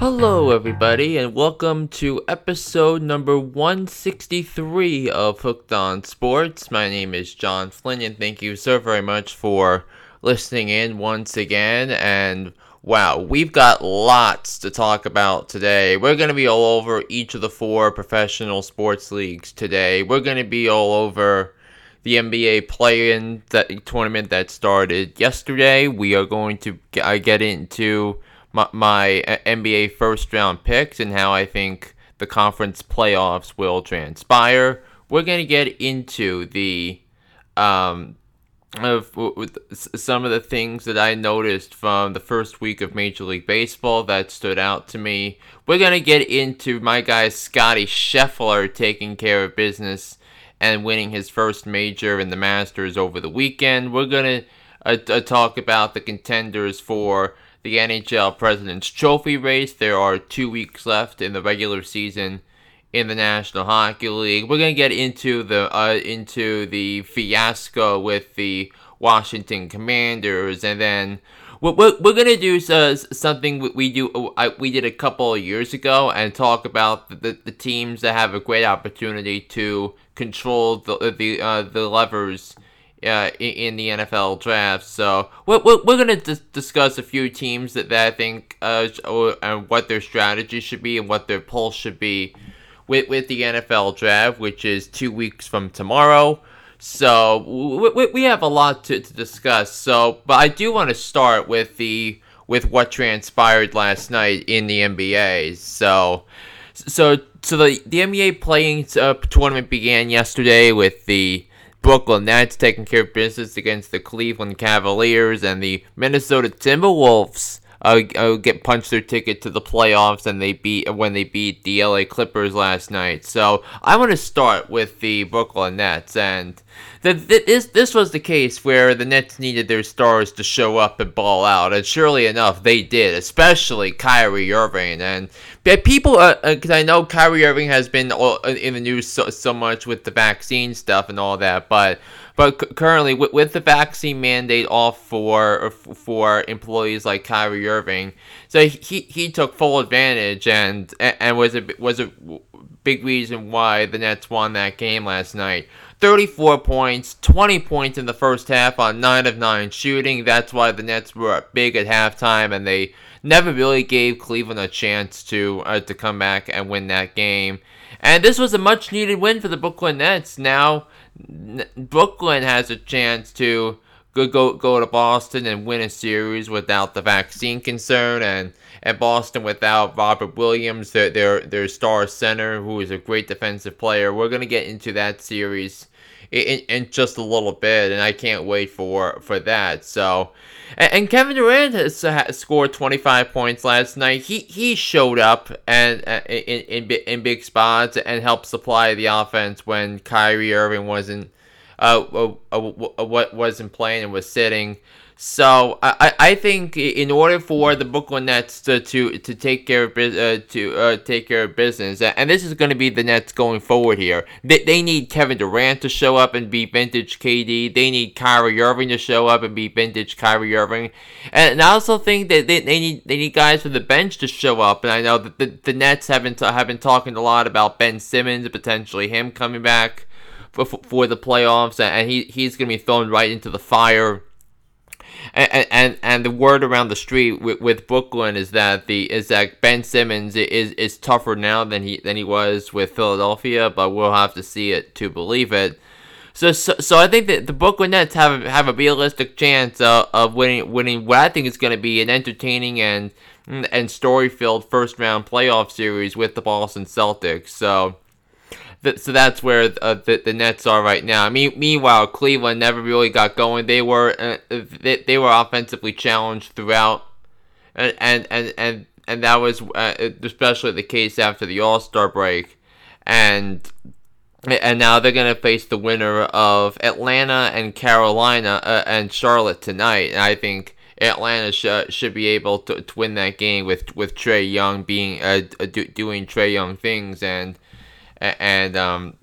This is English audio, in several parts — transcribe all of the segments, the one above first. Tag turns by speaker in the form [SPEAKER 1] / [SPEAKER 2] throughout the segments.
[SPEAKER 1] Hello, everybody, and welcome to episode number 163 of Hooked on Sports. My name is John Flynn, and thank you so very much for listening in once again. And wow, we've got lots to talk about today. We're going to be all over each of the four professional sports leagues today. We're going to be all over the NBA play-in that tournament that started yesterday. We are going to get into my, my uh, NBA first round picks and how I think the conference playoffs will transpire. We're going to get into the um, of some of the things that I noticed from the first week of Major League Baseball that stood out to me. We're going to get into my guy Scottie Scheffler taking care of business and winning his first major in the Masters over the weekend. We're going to uh, uh, talk about the contenders for the NHL President's Trophy race. There are two weeks left in the regular season in the National Hockey League. We're gonna get into the uh, into the fiasco with the Washington Commanders, and then we're, we're, we're gonna do uh, something we do uh, we did a couple of years ago and talk about the, the, the teams that have a great opportunity to control the the uh, the levers uh, in, the NFL draft. So we're, we're, we're going to discuss a few teams that, that I think uh, and what their strategy should be and what their pulse should be with, with the NFL draft, which is two weeks from tomorrow. So we, we have a lot to, to discuss. So, but I do want to start with the with what transpired last night in the NBA. So, so so the the NBA play-in uh, tournament began yesterday with the Brooklyn Nets taking care of business against the Cleveland Cavaliers and the Minnesota Timberwolves uh, uh, get punched their ticket to the playoffs and they beat when they beat the LA Clippers last night. So I want to start with the Brooklyn Nets and the, this this was the case where the Nets needed their stars to show up and ball out, and surely enough, they did. Especially Kyrie Irving, and people, because uh, uh I know Kyrie Irving has been uh, in the news so, so much with the vaccine stuff and all that, but but currently with, with the vaccine mandate off for for employees like Kyrie Irving, so he he took full advantage and and was a was a big reason why the Nets won that game last night. 34 points, 20 points in the first half on 9 of 9 shooting. That's why the Nets were big at halftime and they never really gave Cleveland a chance to uh, to come back and win that game. And this was a much needed win for the Brooklyn Nets. Now Brooklyn has a chance to go, go go to Boston and win a series without the vaccine concern and and Boston without Robert Williams, their their their star center, who is a great defensive player. We're gonna get into that series in, in just a little bit, and I can't wait for for that. So, and, and Kevin Durant has, has, scored 25 points last night. He he showed up and uh, in, in in big spots and helped supply the offense when Kyrie Irving wasn't uh, uh, uh wasn't playing and was sitting. So I, I think in order for the Brooklyn Nets to to, to take care of uh, to uh, take care of business, and this is going to be the Nets going forward here. They, they need Kevin Durant to show up and be vintage KD. They need Kyrie Irving to show up and be vintage Kyrie Irving, and I also think that they, they need they need guys from the bench to show up. And I know that the, the Nets have been t- have been talking a lot about Ben Simmons potentially him coming back for for the playoffs, and he he's going to be thrown right into the fire and, and and the word around the street with, with Brooklyn is that the is that Ben Simmons is is tougher now than he than he was with Philadelphia, but we'll have to see it to believe it. So, so, so I think that the Brooklyn Nets have have a realistic chance uh, of winning winning what I think is going to be an entertaining and and story filled first round playoff series with the Boston Celtics. So so that's where uh, the, the Nets are right now. Me- meanwhile, Cleveland never really got going. They were uh, they, they were offensively challenged throughout, and and and and, and that was uh, especially the case after the All Star break, and and now they're gonna face the winner of Atlanta and Carolina uh, and Charlotte tonight. And I think. Atlanta sh- should be able to, to win that game with with Trae Young being uh, do- doing Trae Young things and and um,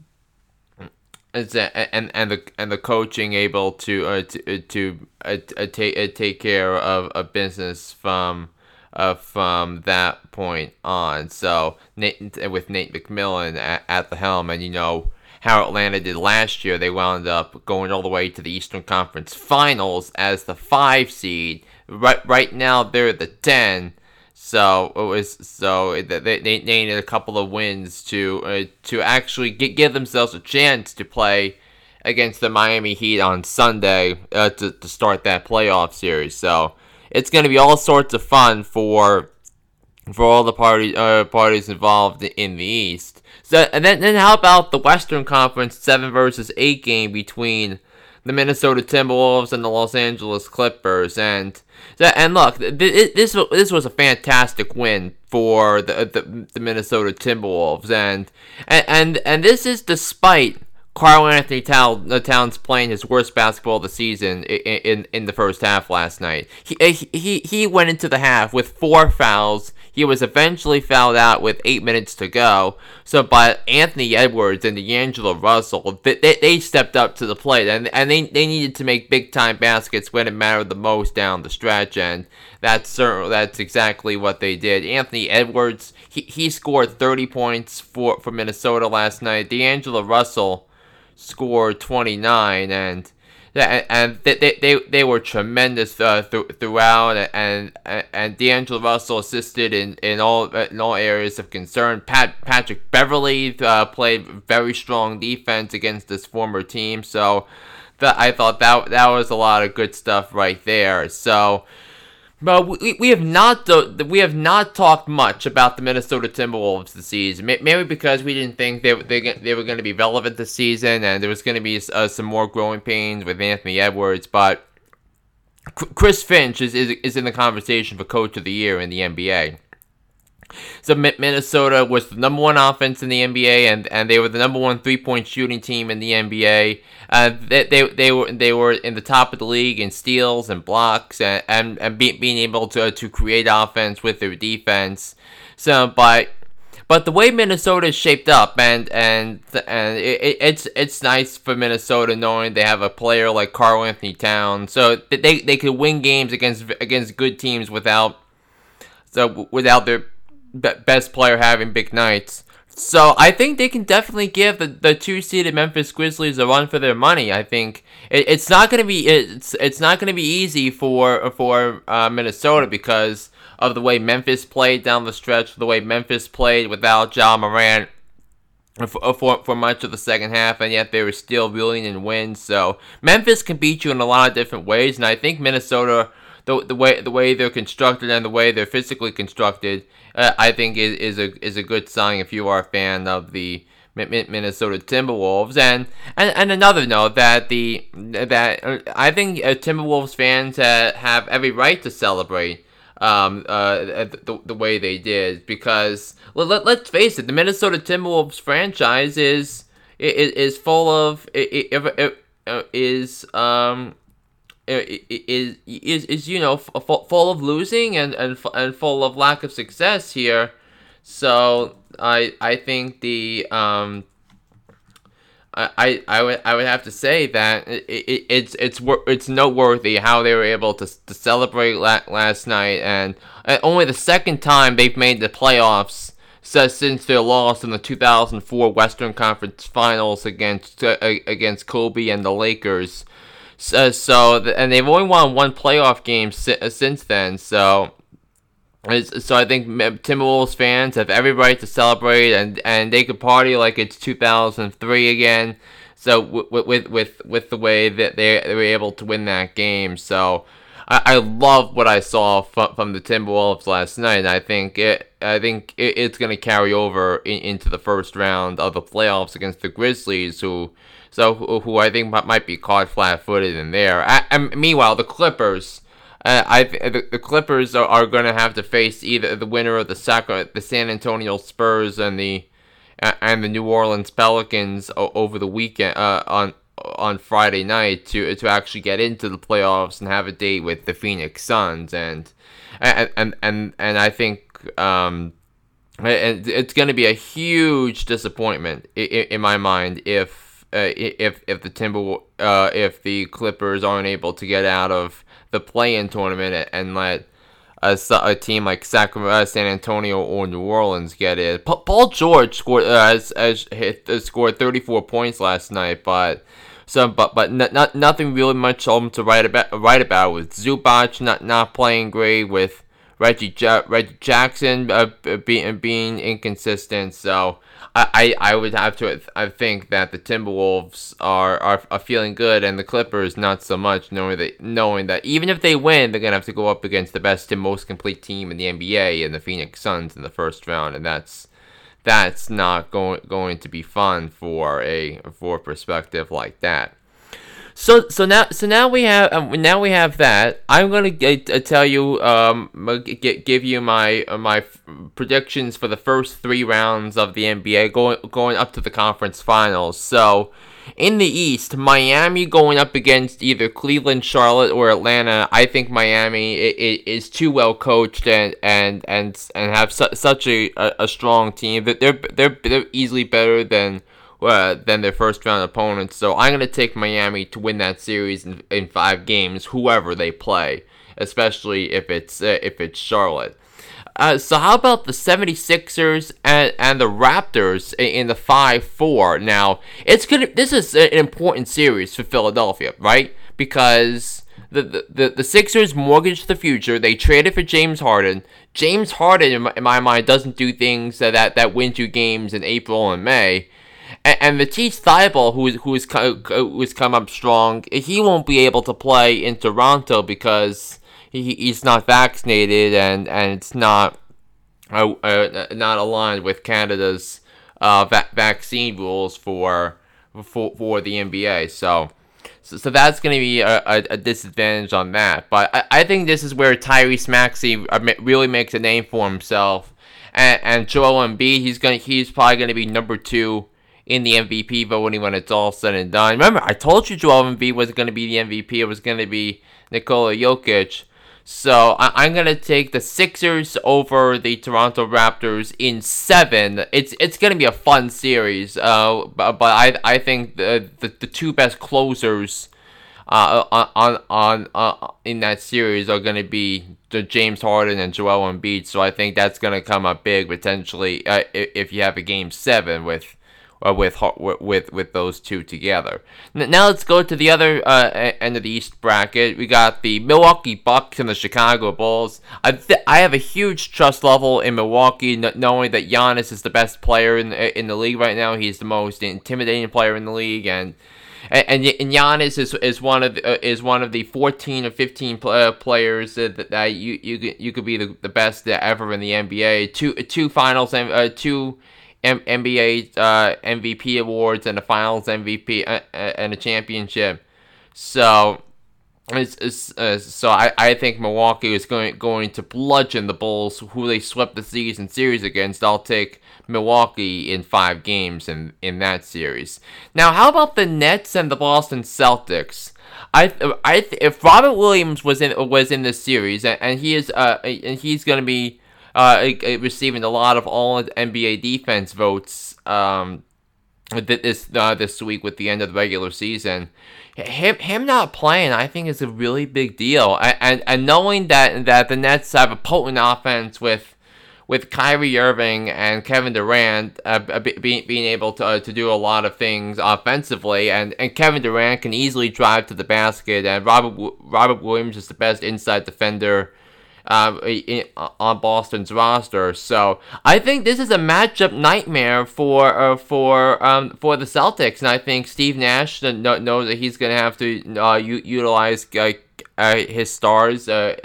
[SPEAKER 1] and and the and the coaching able to uh, to uh, to uh, uh, take uh, take care of a business from uh, from that point on. So Nate, with Nate McMillan at, at the helm, and you know how Atlanta did last year, they wound up going all the way to the Eastern Conference Finals as the five seed. Right, right now they're the ten. So it was so they, they, needed a couple of wins to uh, to actually get, give themselves a chance to play against the Miami Heat on Sunday uh, to, to start that playoff series. So it's going to be all sorts of fun for for all the parties uh, parties involved in the East. So and then then how about the Western Conference seven versus eight game between the Minnesota Timberwolves and the Los Angeles Clippers and and look this this was a fantastic win for the the, the Minnesota Timberwolves. And and and this is despite Karl-Anthony Towns playing his worst basketball of the season in, in, in the first half last night. Eh, he, he, he went into the half with four fouls. He was eventually fouled out with eight minutes to go. So, but Anthony Edwards and D'Angelo Russell, they, they, they stepped up to the plate and, and they, they needed to make big time baskets when it mattered the most down the stretch. And that's certainly, that's exactly what they did. Anthony Edwards, he, he scored 30 points for, for Minnesota last night. D'Angelo Russell, scored 29 and and they, they, they were tremendous uh, th- throughout, and and D'Angelo Russell assisted in, in all in all areas of concern. Pat Patrick Beverley uh, played very strong defense against this former team, so that I thought that that was a lot of good stuff right there. So but we, we have not we have not talked much about the Minnesota Timberwolves this season. Maybe because we didn't think they they, they were going to be relevant this season, and there was going to be uh, some more growing pains with Anthony Edwards. But Chris Finch is, is is in the conversation for Coach of the Year in the NBA. So Minnesota was the number one offense in the NBA, and, and they were the number one three point shooting team in the NBA. Uh, they, they, they were they were in the top of the league in steals and blocks, and and, and be, being able to to create offense with their defense. So, but but the way Minnesota is shaped up, and and and it, it's it's nice for Minnesota knowing they have a player like Karl-Anthony Towns, so they they could win games against against good teams without so without their best player having big nights. So I think they can definitely give the, the two seeded Memphis Grizzlies a run for their money. I think it, it's not gonna be it's it's not gonna be easy for for uh, Minnesota because of the way Memphis played down the stretch, the way Memphis played without Ja Morant for, for, for much of the second half, and yet they were still reeling in wins. So Memphis can beat you in a lot of different ways, and I think Minnesota the, the way the way they're constructed and the way they're physically constructed, uh, I think is, is a is a good sign if you are a fan of the Minnesota Timberwolves. And, and and another note that the that uh, I think uh, Timberwolves fans have every right to celebrate um, uh, the, the way they did because let, let, let's face it, the Minnesota Timberwolves franchise is is, is full of is um is is is you know full of losing and and and full of lack of success here. So I I think the um I, I would I would have to say that it, it, it's it's it's noteworthy how they were able to, to celebrate la- last night and only the second time they've made the playoffs since their loss in the 2004 Western Conference Finals against uh, against Kobe and the Lakers. So, so and they've only won one playoff game si- uh, since then. So, so I think Timberwolves fans have every right to celebrate, and and they could party like it's 2003 again. So with with with, with the way that they, they were able to win that game, so. I, love what I saw from, from the Timberwolves last night. I think it I think it, it's going to carry over in, into the first round of the playoffs against the Grizzlies, who so who, who I think might be caught flat-footed in there. and meanwhile, the Clippers. Uh, I the, the Clippers are, are going to have to face either the winner of the Sacra, the San Antonio Spurs and the uh, and the New Orleans Pelicans o- over the weekend uh, on on Friday night to to actually get into the playoffs and have a date with the Phoenix Suns and and and and, and I think um it's going to be a huge disappointment in, in my mind if uh, if if the Timber uh, if the Clippers aren't able to get out of the play-in tournament and let a, a team like Sacramento, uh, San Antonio, or New Orleans get it. Paul George scored uh, has, hit, uh, scored 34 points last night, but so but but n- not nothing really much to write about write about with Zubac not not playing great with Reggie ja- Reggie Jackson uh, being being inconsistent. So I, I would have to I think that the Timberwolves are, are are feeling good and the Clippers not so much knowing that knowing that even if they win they're gonna have to go up against the best and most complete team in the NBA and the Phoenix Suns in the first round and that's that's not going going to be fun for a for a perspective like that. So so now so now we have um, now we have that. I'm gonna uh, tell you um get, give you my uh, my predictions for the first three rounds of the NBA going going up to the conference finals. So in the East, Miami going up against either Cleveland, Charlotte, or Atlanta. I think Miami is too well coached and and and and have su- such a, a, strong team that they're they're they're easily better than uh, than their first round opponents. So I'm going to take Miami to win that series in, in five games, whoever they play, especially if it's uh, if it's Charlotte. Uh, so how about the 76ers and, and the Raptors in, the 5-4? Now, it's gonna this is an important series for Philadelphia, right? Because the, the, the, the Sixers mortgaged the future. They traded for James Harden. James Harden, in my, in my mind, doesn't do things that, that, that win you games in April and May. And, and Matisse Thybulle, who is who is who's come up strong, he won't be able to play in Toronto because he, he's not vaccinated and and it's not uh, uh, not aligned with Canada's uh, va- vaccine rules for for for the NBA. So. So, so that's going to be a, a, a, disadvantage on that. But I, I think this is where Tyrese Maxey uh, really makes a name for himself. And, and Joel Embiid, he's gonna he's probably going to be number two in the MVP voting when it's all said and done. Remember, I told you Joel Embiid was going to be the MVP. It was going to be Nikola Jokic. So I- am gonna take the Sixers over the Toronto Raptors in seven. It's it's gonna be a fun series. Uh, but, but I I think the, the the two best closers uh, on on uh, in that series are going to be the James Harden and Joel Embiid. So I think that's going to come up big potentially uh, if you have a game seven with uh, with with with those two together. Now let's go to the other uh, end of the East bracket. We got the Milwaukee Bucks and the Chicago Bulls. I th- I have a huge trust level in Milwaukee, knowing that Giannis is the best player in in the league right now. He's the most intimidating player in the league, and and, and Giannis is, is one of the, uh, is one of the 14 or 15 pl- uh, players that, that you you you could be the, the best ever in the NBA. Two two finals and uh, two M- NBA uh, MVP awards and a Finals MVP uh, uh, and a championship. So, it's, it's, uh, so I, I think Milwaukee is going going to bludgeon the Bulls, who they swept the season series against. I'll take Milwaukee in five games in in that series. Now, how about the Nets and the Boston Celtics? I I if Robert Williams was in was in this series and, and he is uh and he's going to be uh, receiving a lot of all NBA defense votes um, this uh, this week with the end of the regular season. Him him not playing, I think, is a really big deal. And, and and knowing that that the Nets have a potent offense with with Kyrie Irving and Kevin Durant uh, being being able to uh, to do a lot of things offensively, and, and Kevin Durant can easily drive to the basket, and Robert Robert Williams is the best inside defender uh, in, on Boston's roster. So I think this is a matchup nightmare for uh, for um, for the Celtics, and I think Steve Nash knows that he's going to have to uh, u- utilize uh, uh, his stars uh,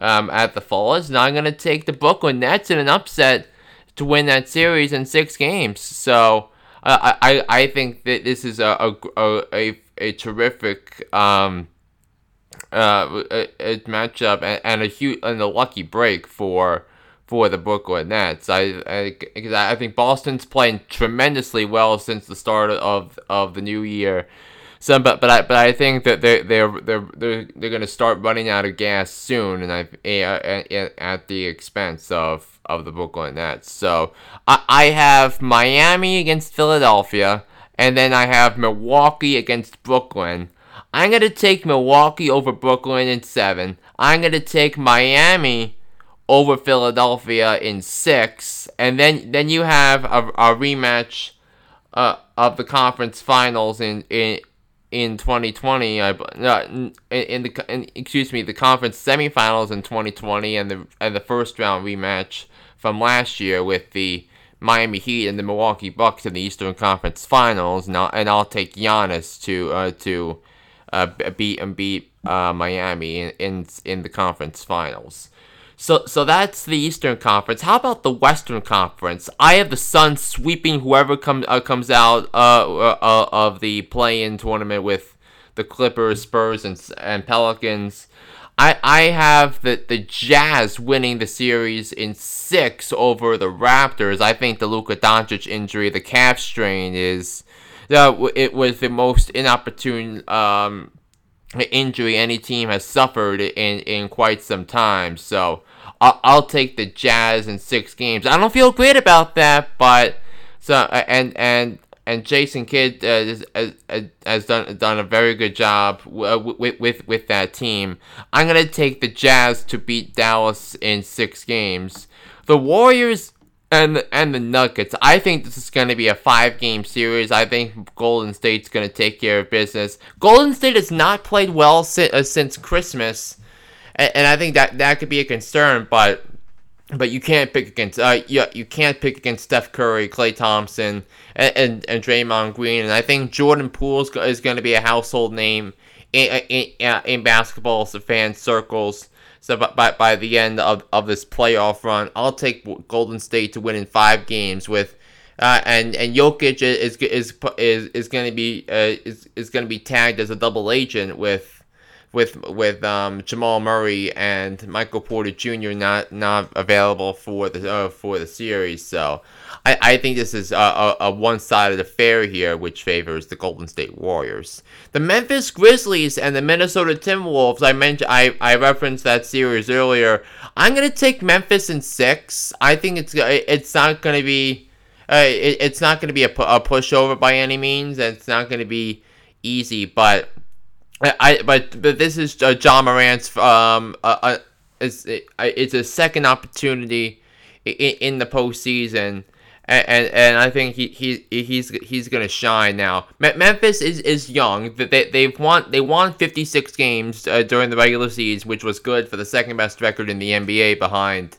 [SPEAKER 1] um, at the fullest. And I'm going to take the Brooklyn Nets in an upset to win that series in six games. So. I, I I think that this is a a, a, a terrific um, uh, a, a matchup and, and a huge and a lucky break for for the Brooklyn Nets. I I, I think Boston's playing tremendously well since the start of of the new year. So, but but I but I think that they they're they're they're they're gonna start running out of gas soon, and I at, at the expense of of the Brooklyn Nets. So I I have Miami against Philadelphia, and then I have Milwaukee against Brooklyn. I'm going to take Milwaukee over Brooklyn in seven. I'm going to take Miami over Philadelphia in six, and then then you have a, a rematch uh, of the conference finals in in in 2020. I uh, in, the in, excuse me the conference semifinals in 2020, and the and the first round rematch from last year with the Miami Heat and the Milwaukee Bucks in the Eastern Conference Finals. And I'll, and I'll take Giannis to uh, to uh, beat and beat uh, Miami in, in in the conference finals. So so that's the Eastern Conference. How about the Western Conference? I have the Suns sweeping whoever comes uh, comes out uh, uh, of the play-in tournament with the Clippers, Spurs, and and Pelicans. I, I have the, the Jazz winning the series in six over the Raptors. I think the Luka Doncic injury, the calf strain, is uh, it was the most inopportune um, injury any team has suffered in, in quite some time. So I'll, I'll take the Jazz in six games. I don't feel great about that, but so and and and Jason Kidd uh, has, has done done a very good job with, with with that team. I'm gonna take the Jazz to beat Dallas in six games. The Warriors and and the Nuggets. I think this is gonna be a five game series. I think Golden State's gonna take care of business. Golden State has not played well si- uh, since Christmas, and, and I think that that could be a concern, but but you can't pick against uh you, you can't pick against Steph Curry, Klay Thompson, and, and, and Draymond Green, and I think Jordan Poole is going to be a household name in in, in basketball so fan circles. So by, by the end of, of this playoff run, I'll take Golden State to win in five games with. Uh, and and Jokic is is is is going to be uh, is is going to be tagged as a double agent with with with um, Jamal Murray and Michael Porter Jr. not not available for the uh, for the series. So I, I think this is a, a, a one-sided affair here, which favors the Golden State Warriors. The Memphis Grizzlies and the Minnesota Timberwolves. I mentioned I, I referenced that series earlier. I'm gonna take Memphis in six. I think it's it's not gonna be. Uh, it, it's not going to be a, a pushover by any means, and it's not going to be easy. But I, but but this is uh, Ja Morant's um uh, uh it's it, it's a second opportunity in, in the postseason. And, and, and I think he, he he's he's gonna shine now. Memphis is, is young. They they've won they won 56 games uh, during the regular season, which was good for the second best record in the NBA behind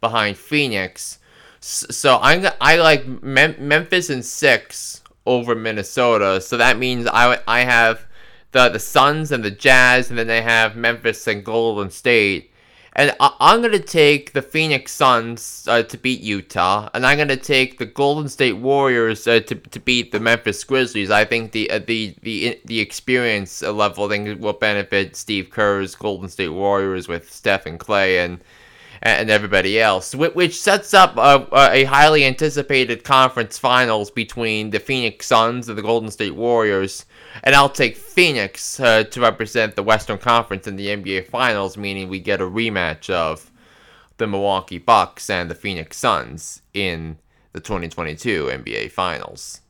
[SPEAKER 1] behind Phoenix. So I'm I like Mem- Memphis in six over Minnesota. So that means I I have the the Suns and the Jazz, and then they have Memphis and Golden State. And I, am gonna take the Phoenix Suns uh, to beat Utah, and I'm gonna take the Golden State Warriors uh, to, to beat the Memphis Grizzlies. I think the uh, the the the experience level thing will benefit Steve Kerr's Golden State Warriors with Steph and Klay and and everybody else, which sets up a, a, highly anticipated conference finals between the Phoenix Suns and the Golden State Warriors. And I'll take Phoenix uh, to represent the Western Conference in the NBA Finals, meaning we get a rematch of the Milwaukee Bucks and the Phoenix Suns in the 2022 NBA Finals.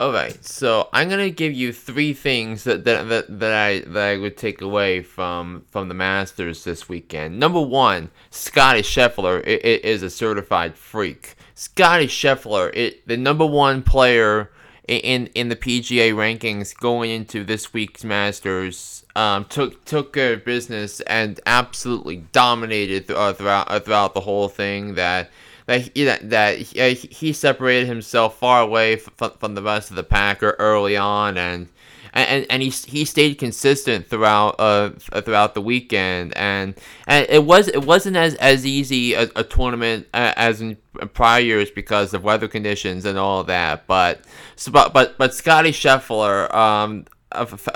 [SPEAKER 1] Alright, so I'm gonna give you three things that, that that that I that I would take away from from the Masters this weekend. Number one, Scottie Scheffler is a certified freak. Scottie Scheffler, it, the number one player in in the PGA rankings going into this week's Masters, um, took took care of business and absolutely dominated th- uh, throughout uh, throughout the whole thing. That that he, that he, he separated himself far away from, from the rest of the pack early on, and and and he he stayed consistent throughout uh throughout the weekend, and and it was it wasn't as as easy a, a tournament as in prior years because of weather conditions and all that, but but but but Scottie Scheffler um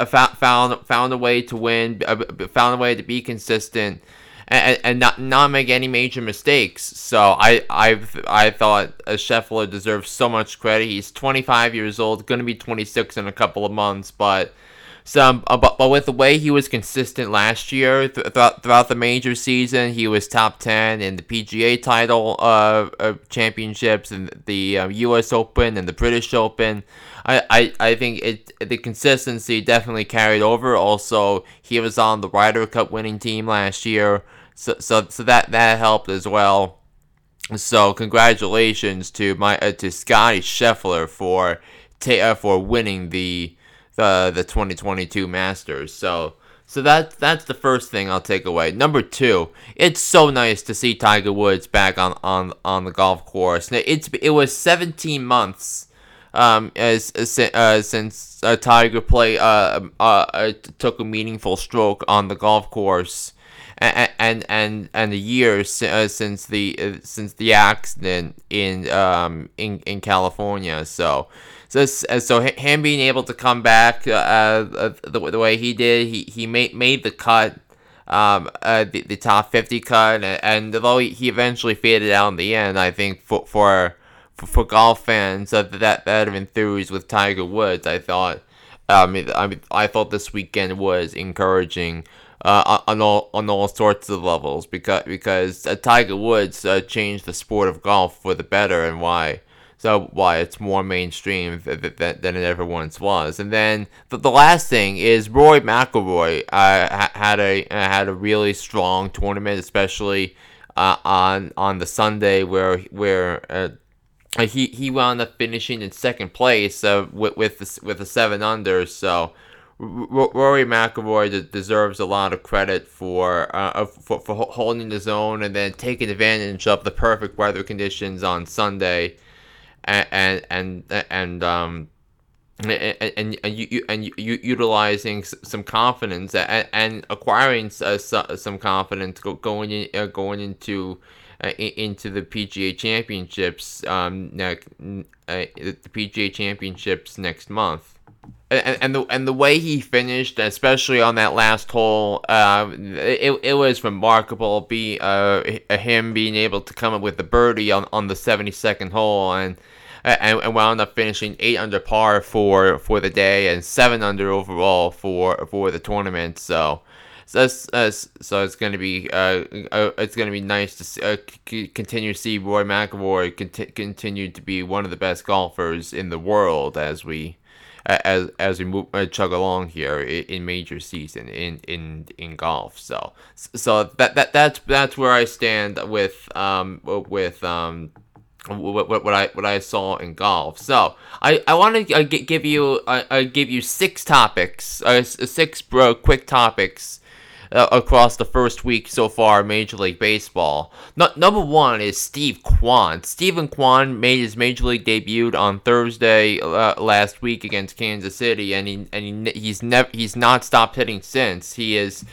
[SPEAKER 1] found found a way to win, uh, found a way to be consistent and, and not not make any major mistakes. So I I I thought Scheffler deserves so much credit. He's 25 years old, going to be 26 in a couple of months, but some uh, but, but with the way he was consistent last year th- throughout, throughout the major season, he was top 10 in the PGA title uh, uh championships and the uh, U.S. Open and the British Open. I, I, I think it the consistency definitely carried over. Also, he was on the Ryder Cup winning team last year, so so, so that that helped as well. So congratulations to my uh, to Scottie Scheffler for ta- uh, for winning the the the 2022 Masters. So so that that's the first thing I'll take away. Number two, it's so nice to see Tiger Woods back on on on the golf course. It's it was 17 months um, as, as uh, since uh, Tiger play uh, uh, uh, took a meaningful stroke on the golf course, and and and, and the years uh, since the since the accident in um in in California. So. So, so him being able to come back uh, the, the way he did, he, he made made the cut, um, uh, the, the top 50 cut, and, and although he eventually faded out in the end, I think for for for, for golf fans that that that have enthused with Tiger Woods, I thought, I mean, I mean, I thought this weekend was encouraging. Uh, on all on all sorts of levels because because uh, Tiger Woods uh, changed the sport of golf for the better and why so why it's more mainstream th- th- th- than it ever once was. And then the, the last thing is Roy McIlroy uh, ha- had a uh, had a really strong tournament, especially uh, on on the Sunday where where he he wound up finishing in second place uh, with with the, with a seven under. So R- Rory McIlroy deserves a lot of credit for, uh, for for holding his own and then taking advantage of the perfect weather conditions on Sunday, and and and, and um. And, and, you, and you, utilizing some confidence and, and acquiring uh, some confidence going in, uh, going into uh, into the PGA Championships um, next uh, the PGA Championships next month. And, and the and the way he finished, especially on that last hole, uh, it, it was remarkable. Be uh, him being able to come up with the birdie on, on the seventy second hole, and, and and wound up finishing eight under par for for the day and seven under overall for for the tournament. So so that's so it's gonna be uh, uh it's gonna be nice to see, uh, continue to see Roy McIlroy conti- continue to be one of the best golfers in the world as we as as we move uh, chug along here in, in, major season in in in golf. So so that that that's that's where I stand with um with um what, what, what I what I saw in golf. So I I want to uh, give you uh, uh, give you six topics, uh, six bro, quick topics uh, across the first week so far Major League Baseball. No, number one is Steve Kwan. Steven Kwan made his Major League debut on Thursday uh, last week against Kansas City, and he and he, he's never he's not stopped hitting since. He is.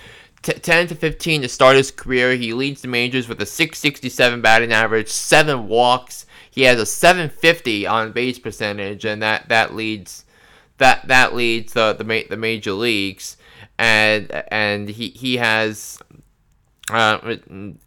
[SPEAKER 1] T- 10 to 15 to start his career. He leads the majors with a 667 batting average, 7 walks. He has a 750 on base percentage and that that leads that that leads the the major leagues and and he he has uh,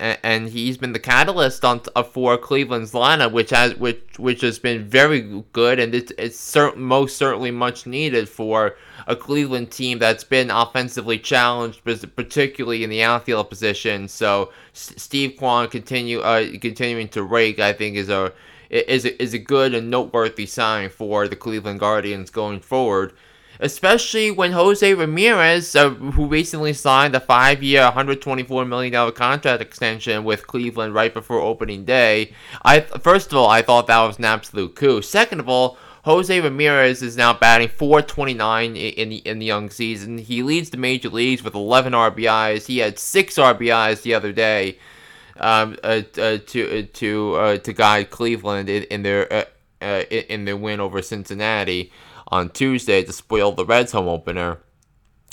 [SPEAKER 1] and he's been the catalyst on uh, for Cleveland's lineup, which has which which has been very good, and it's it's most certainly much needed for a Cleveland team that's been offensively challenged, particularly in the outfield position. So S- Steve Kwan continue uh, continuing to rake, I think, is a is a, is a good and noteworthy sign for the Cleveland Guardians going forward especially when Jose Ramirez, uh, who recently signed a five-year, $124 million contract extension with Cleveland right before opening day. I first of all, I thought that was an absolute coup. Second of all, Jose Ramirez is now batting 429 in the in the young season. He leads the major leagues with 11 RBIs. He had six RBIs the other day um, uh, uh, to uh, to uh, to guide Cleveland in, in their uh, uh, in their win over Cincinnati on Tuesday to spoil the Reds home opener.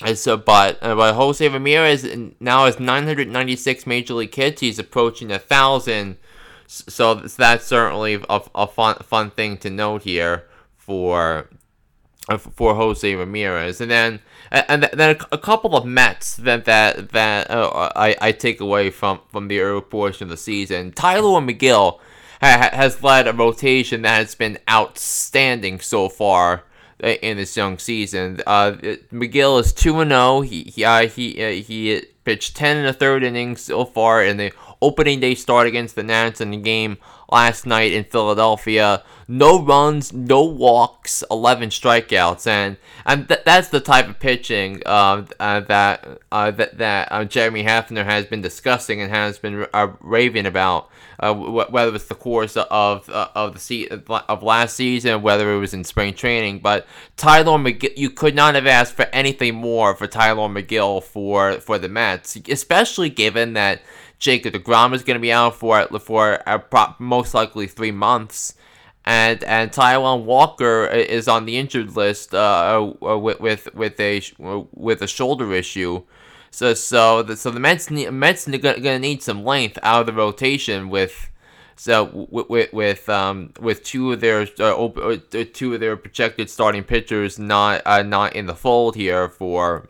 [SPEAKER 1] And so, but, uh, but Jose Ramirez now has 996 major league hits. He's approaching a thousand. So that's certainly a, a fun fun thing to note here for uh, for Jose Ramirez. And then and then a couple of Mets that that that uh, I, I take away from from the early portion of the season. Tylor Megill ha- has led a rotation that has been outstanding so far in this young season. Uh, Megill is two and zero. Oh. He he uh, he uh, he pitched ten and a third innings so far in the opening day start against the Nats in the game last night in Philadelphia. No runs, no walks, 11 strikeouts, and and th- that's the type of pitching uh, uh, that uh, that that uh, Jeremy Hefner has been discussing and has been uh, raving about. Uh, whether it's the course of of the se- of last season, whether it was in spring training, but Tylor Megill, you could not have asked for anything more for Tylor Megill for for the Mets, especially given that Jacob DeGrom is going to be out for for most likely three months and and Taijuan Walker is on the injured list uh, uh with with with a with a shoulder issue. So so the, so the Mets Mets gonna need some length out of the rotation with so with with, um with two of their uh, uh two of their projected starting pitchers not uh, not in the fold here for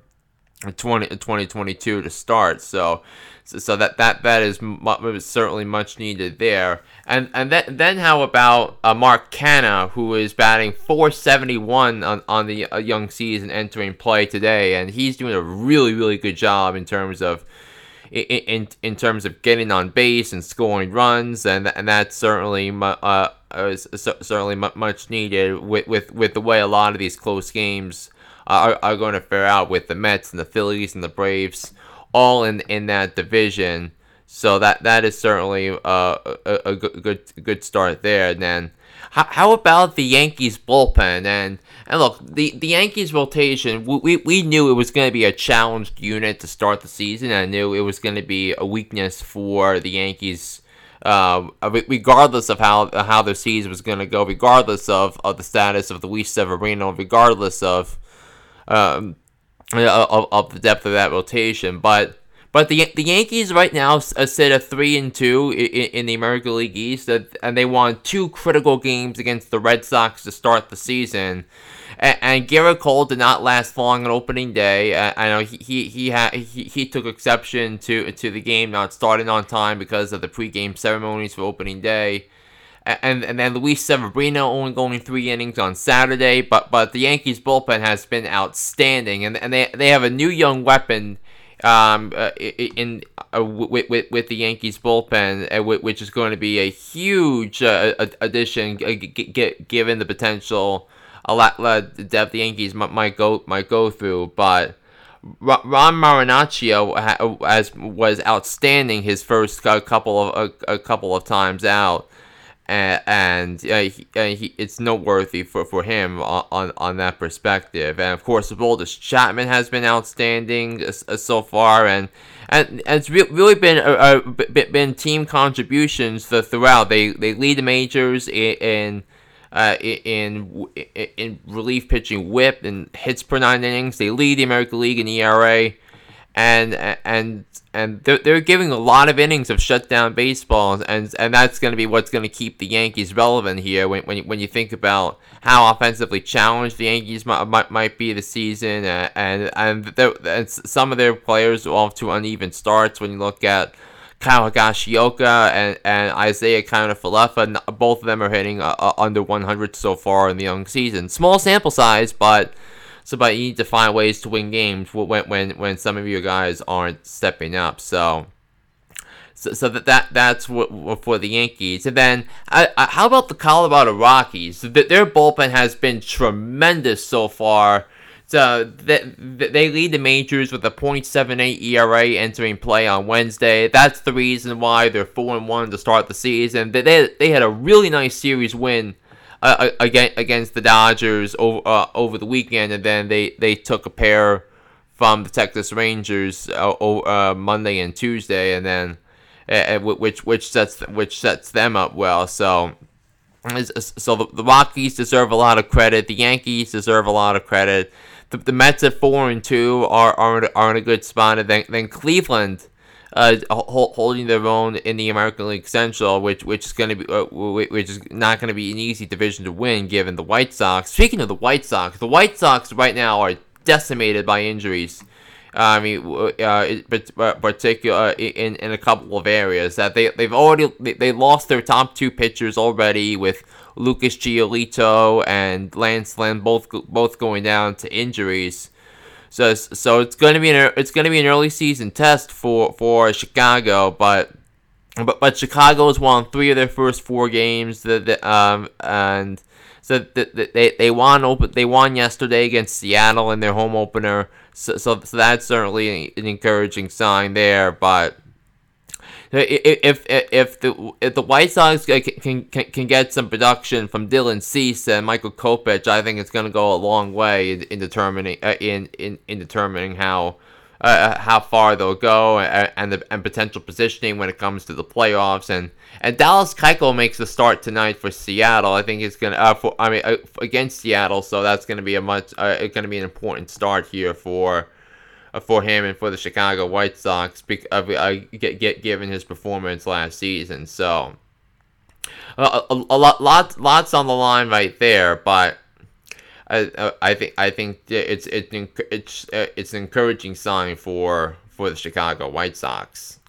[SPEAKER 1] 20, 2022 to start. So so, so that that that is mu- certainly much needed there. And and then then how about uh, Mark Canha, who is batting 471 on on the uh, young season entering play today, and he's doing a really really good job in terms of. In, in, in terms of getting on base and scoring runs, and and that's certainly uh, certainly much needed with, with, with the way a lot of these close games are, are going to fare out with the Mets and the Phillies and the Braves all in in that division. So that that is certainly uh, a, a, good, good start there. And then how, how about the Yankees bullpen? And and look, the, the Yankees rotation, we, we knew it was going to be a challenged unit to start the season. I knew it was going to be a weakness for the Yankees, uh, regardless of how how their season was going to go, regardless of, of the status of the Luis Severino, regardless of um, Uh, of, of the depth of that rotation. But but the the Yankees right now uh, sit at three and two in, in the American League East, uh, and they won two critical games against the Red Sox to start the season. And, and Gerrit Cole did not last long on opening day. I know he he he, ha- he he took exception to to the game not starting on time because of the pregame ceremonies for opening day and and then Luis Severino only going three innings on Saturday, but but the Yankees bullpen has been outstanding, and and they they have a new young weapon. Um, uh, in uh, with, with with the Yankees bullpen, uh, which is going to be a huge uh, addition, given the potential a lot, depth the Yankees might, might go might go through. But Ron Marinaccio has was outstanding his first couple of a, a couple of times out and, and uh, he, uh, he, it's noteworthy for, for him on, on, on that perspective. And of course, Aroldis Chapman has been outstanding uh, so far, and and, and it's re- really been uh, been team contributions throughout. They they lead the majors in. in uh, in in relief pitching WHIP and hits per nine innings. They lead the American League in ERA and and and they're, they're giving a lot of innings of shutdown baseball, and and that's going to be what's going to keep the Yankees relevant here when when you, when you think about how offensively challenged the Yankees might, might, might be this season, and and, and some of their players are off to uneven starts. When you look at Kyle Higashioka and, and Isiah Kiner-Falefa, both of them are hitting uh, uh, under 100 so far in the young season. Small sample size, but so, but you need to find ways to win games when when when some of your guys aren't stepping up. So. So, so that, that that's what, for the Yankees. And then, uh, how about the Colorado Rockies? Their bullpen has been tremendous so far. So they, they lead the majors with a .78 ERA entering play on Wednesday. That's the reason why they're four and one to start the season. They they, they had a really nice series win uh, against the Dodgers over uh, over the weekend, and then they, they took a pair from the Texas Rangers uh, uh Monday and Tuesday, and then uh, uh, which which sets which sets them up well. So. So the, the Rockies deserve a lot of credit. The Yankees deserve a lot of credit. The, the Mets at four and two are are, are in a good spot, and then, then Cleveland uh, holding their own in the American League Central, which which is going to be uh, which is not going to be an easy division to win given the White Sox. Speaking of the White Sox, the White Sox right now are decimated by injuries. I mean, uh, uh particular in in a couple of areas that they they've already they lost their top two pitchers already with Lucas Giolito and Lance Lynn both both going down to injuries. So so it's going to be an it's going to be an early season test for for Chicago, but but but Chicago's won three of their first four games. That um and so they they won open they won yesterday against Seattle in their home opener. So so, so that's certainly an encouraging sign there. But if if if the if the White Sox can can, can get some production from Dylan Cease and Michael Kopech, I think it's going to go a long way in, in determining uh, in, in in determining how uh, uh, how far they'll go and, and the and potential positioning when it comes to the playoffs. And and Dallas Keuchel makes the start tonight for Seattle. I think it's gonna uh, for I mean uh, against Seattle, so that's gonna be a much uh, gonna be an important start here for. Uh, for him and for the Chicago White Sox, uh, get, get given his performance last season, so a, a, lot, lots, lots on the line right there. But I, I think I think it's it's it's uh, it's an encouraging sign for for the Chicago White Sox.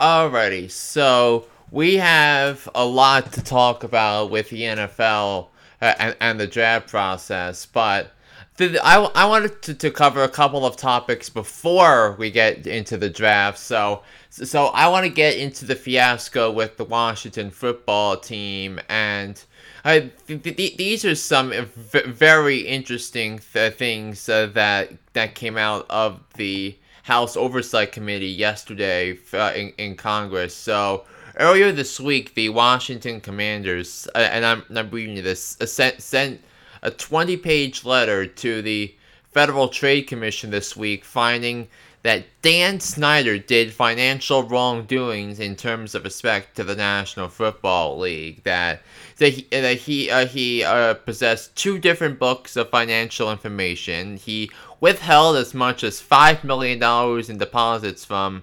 [SPEAKER 1] Alrighty, so we have a lot to talk about with the NFL uh, and, and the draft process, but I, I wanted to, to cover a couple of topics before we get into the draft. So so I want to get into the fiasco with the Washington football team and I, th- th- these are some v- very interesting th- things uh, that that came out of the House Oversight Committee yesterday uh, in, in Congress. So earlier this week, the Washington Commanders, uh, and I'm, I'm reading this, uh, sent sent a 20-page letter to the Federal Trade Commission this week, finding that Dan Snyder did financial wrongdoings in terms of respect to the National Football League. That that he that he uh, he uh, possessed two different books of financial information. He withheld as much as five million dollars in deposits from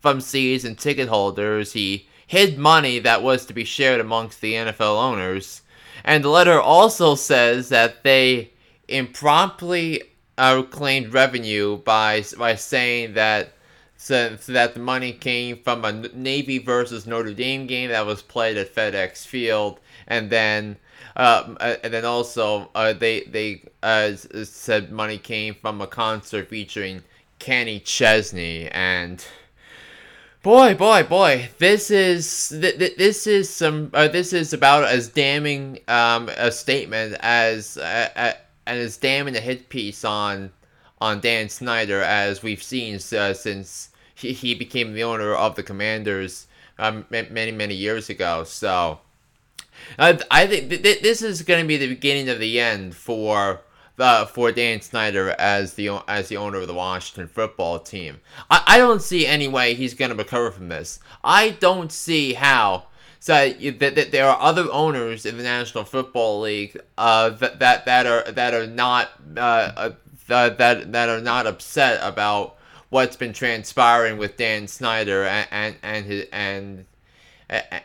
[SPEAKER 1] from season ticket holders. He hid money that was to be shared amongst the NFL owners. And the letter also says that they impromptu uh, claimed revenue by by saying that so, that the money came from a Navy versus Notre Dame game that was played at FedEx Field, and then uh, uh and then also uh, they they uh, said money came from a concert featuring Kenny Chesney and. Boy, boy, boy! This is th- th- this is some uh, this is about as damning um, a statement as uh, and as damning a hit piece on on Dan Snyder as we've seen uh, since he, he became the owner of the Commanders um, many many years ago. So uh, I think th- th- this is going to be the beginning of the end for for Dan Snyder as the as the owner of the Washington football team. I, I don't see any way he's going to recover from this. I don't see how so that, that there are other owners in the National Football League uh, that, that that are that are not uh, that, that that are not upset about what's been transpiring with Dan Snyder and and, and his and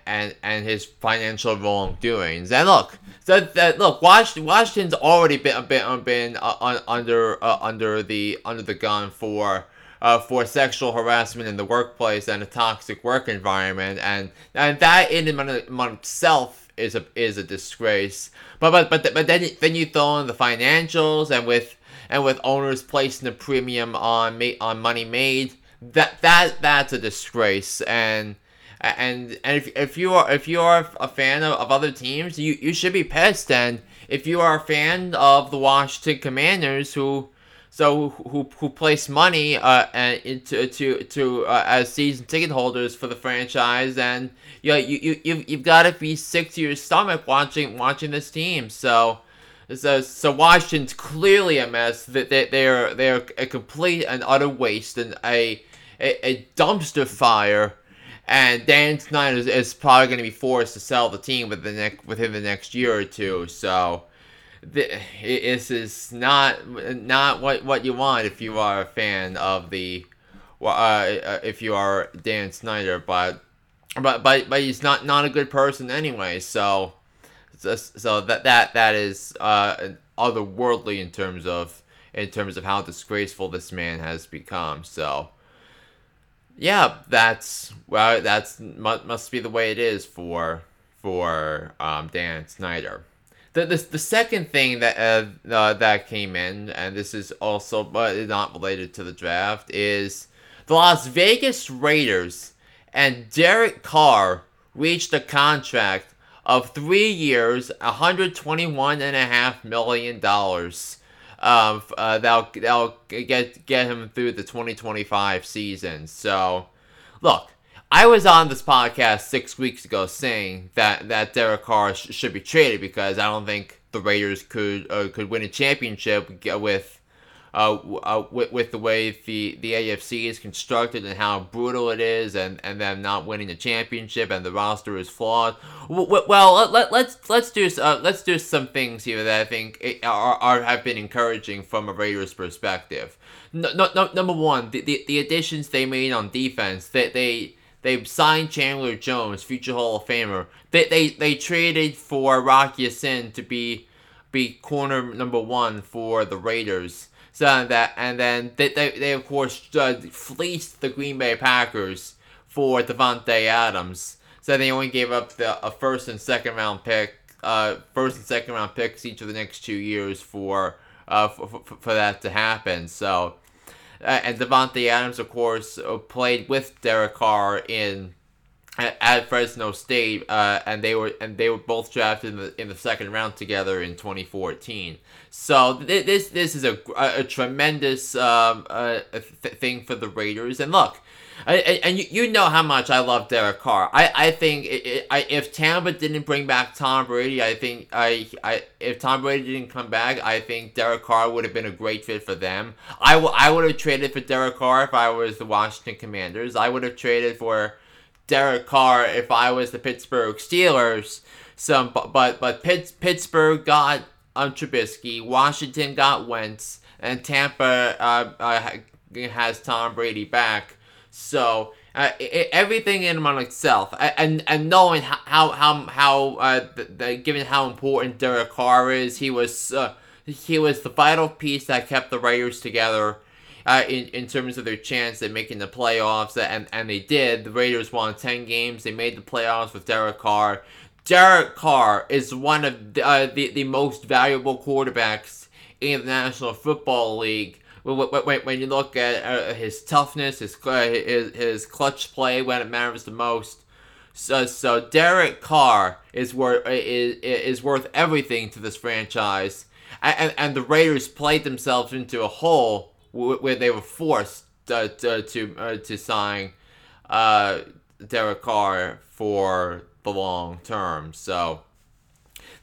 [SPEAKER 1] and and his financial wrongdoings. And look, that that look, Washington's already been been been uh, under uh, under the under the gun for uh, for sexual harassment in the workplace and a toxic work environment, and and that in and of itself is a is a disgrace. But but but but then then you throw in the financials and with and with owners placing a premium on on money made, that that that's a disgrace and. And and if, if you are if you are a fan of, of other teams, you, you should be pissed. And if you are a fan of the Washington Commanders, who so who who place money uh into to to uh, as season ticket holders for the franchise and you know, you you you've, you've got to be sick to your stomach watching watching this team so so so Washington's clearly a mess that they, they're they're a complete and utter waste and a a, a dumpster fire and Dan Snyder is, is probably going to be forced to sell the team within the next within the next year or two so this is not not what what you want if you are a fan of the uh, uh, if you are Dan Snyder, but but but but he's not not a good person anyway. So so, so that that that is uh, otherworldly in terms of in terms of how disgraceful this man has become. So yeah, that's well, that's must be the way it is for for um, Dan Snyder. The, the, the second thing that uh, uh, that came in, and this is also but not related to the draft, is the Las Vegas Raiders and Derek Carr reached a contract of three years, $121.5 million. Um, uh, that'll, that'll get, get him through the 2025 season. So, look, I was on this podcast six weeks ago saying that, that Derek Carr sh- should be traded because I don't think the Raiders could uh, could win a championship with uh, uh, with, with the way the, the AFC is constructed and how brutal it is, and, and them not winning the championship, and the roster is flawed. Well, let, let's let's do uh, let's do some things here that I think are, are have been encouraging from a Raiders perspective. No, no, no, number one, the, the, the additions they made on defense, they they they signed Chandler Jones, future Hall of Famer. They they, they traded for Rock Ya-Sin to be be corner number one for the Raiders. So that and then they they, they of course uh, fleeced the Green Bay Packers for Davante Adams. So they only gave up the a first and second round pick, uh, first and second round picks each of the next two years for uh for, for, for that to happen. So. Uh, and Davante Adams, of course, uh, played with Derek Carr in at, at Fresno State, uh, and they were and they were both drafted in the in the second round together in 2014. So th- this this is a, a, tremendous um, uh, th- thing for the Raiders. And look, I, and you, you know how much I love Derek Carr. I, I think it, it, I, if Tampa didn't bring back Tom Brady, I think I, I if Tom Brady didn't come back, I think Derek Carr would have been a great fit for them. I, w- I would have traded for Derek Carr if I was the Washington Commanders. I would have traded for Derek Carr if I was the Pittsburgh Steelers. Some, but but, but Pittsburgh got um, Trubisky, Washington got Wentz, and Tampa uh, uh, has Tom Brady back. So uh, it, everything in on itself, and and knowing how how how uh, the, the, given how important Derek Carr is, he was uh, he was the vital piece that kept the Raiders together uh, in, in terms of their chance at making the playoffs, and, and they did. The Raiders won 10 games. They made the playoffs with Derek Carr. Derek Carr is one of the, uh, the, the most valuable quarterbacks in the National Football League. When, when, you look at uh, his toughness, his, uh, his, his clutch play when it matters the most. So, so Derek Carr is worth is, is worth everything to this franchise, and, and the Raiders played themselves into a hole where they were forced uh, to to, uh, to sign uh, Derek Carr for the long term. So,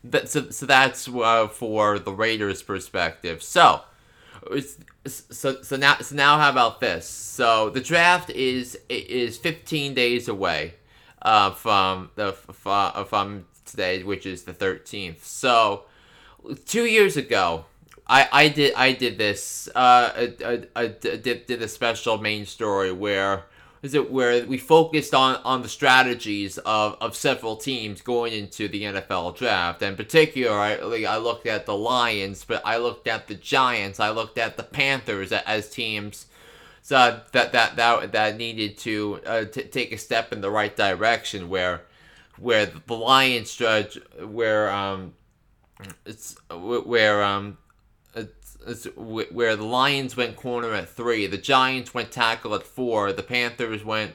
[SPEAKER 1] that, so, so that's uh, for the Raiders' perspective. So, so so now so now how about this? So the draft is is 15 days away uh, from the from today, which is the 13th. So two years ago, I, I did I did this uh I, I, I did, did a special main story where is it where we focused on on the strategies of, of several teams going into the NFL draft. In particular, I looked at the Lions, but I looked at the Giants, I looked at the Panthers as teams that that that that needed to uh, t- take a step in the right direction where where the Lions judge where um it's where um where the Lions went corner at three, the Giants went tackle at four, the Panthers went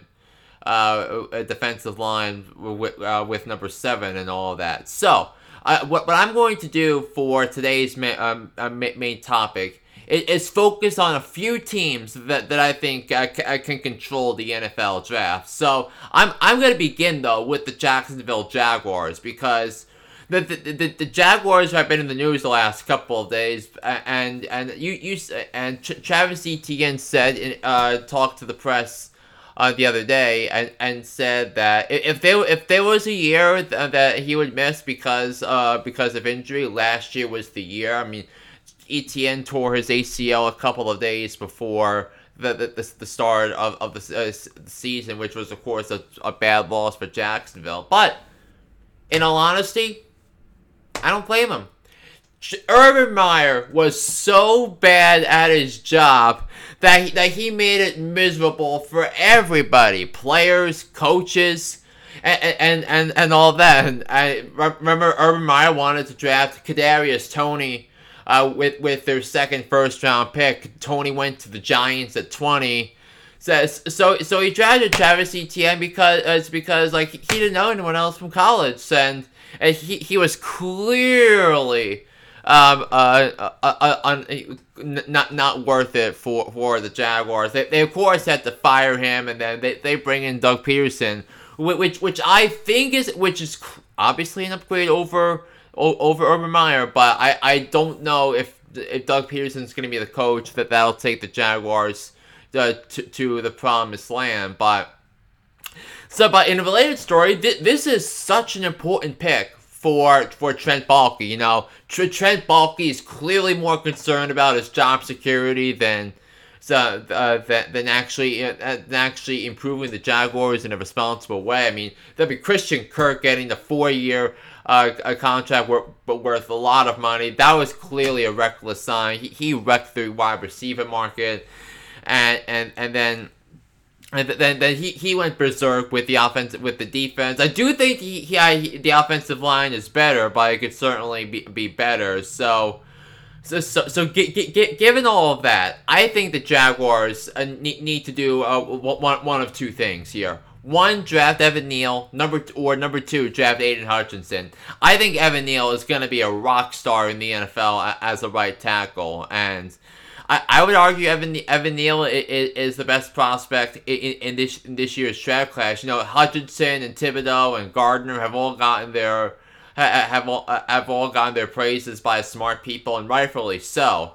[SPEAKER 1] uh, a defensive line with, uh, with number seven and all that. So, uh, what, what I'm going to do for today's ma- um, uh, main topic is, is, focus on a few teams that, that I think uh, uh, can control the NFL draft. So, I'm, I'm going to begin though with the Jacksonville Jaguars because the, the, the, Jaguars have been in the news the last couple of days, and and you you and Travis Etienne said in, uh talked to the press uh, the other day and, and said that if there if there was a year that he would miss because uh because of injury, last year was the year. I mean, Etienne tore his ACL a couple of days before the the, the start of, of the, uh, season, which was of course a, a bad loss for Jacksonville. But in all honesty, I don't blame him. Urban Meyer was so bad at his job that he, that he made it miserable for everybody, players, coaches, and and and, and all that. And I remember Urban Meyer wanted to draft Kadarius Toney uh, with with their second first round pick. Toney went to the Giants at twenty. says so so he drafted Travis Etienne because it's because like he didn't know anyone else from college and and he he was clearly um uh, uh, uh, uh not not worth it for for the Jaguars. They, they of course had to fire him and then they, they bring in Doug Pederson, which which I think is which is obviously an upgrade over over Urban Meyer, but I I don't know if if Doug Pederson's going to be the coach that that'll take the Jaguars uh, to, to the promised land. But so, but in a related story, th- this is such an important pick for for Trent Baalke. You know, Tr- Trent Baalke is clearly more concerned about his job security than so uh, than, than actually uh, than actually improving the Jaguars in a responsible way. I mean, there'll be Christian Kirk getting the four year uh, a contract worth, worth a lot of money. That was clearly a reckless sign. He, he wrecked the wide receiver market and and and then. And then, then he, he went berserk with the offense with the defense. I do think he, he, he the offensive line is better, but it could certainly be, be better. So, so so, so g- g- given all of that, I think the Jaguars uh, need, need to do uh, one, one of two things here. One, draft Evan Neal. Number t- or number two, draft Aidan Hutchinson. I think Evan Neal is going to be a rock star in the NFL as a right tackle, and I, would argue Evan Evan Neal is, is the best prospect in, in this in this year's draft class. You know, Hutchinson and Thibodeaux and Gardner have all gotten their have all uh, have all gotten their praises by smart people and rightfully so.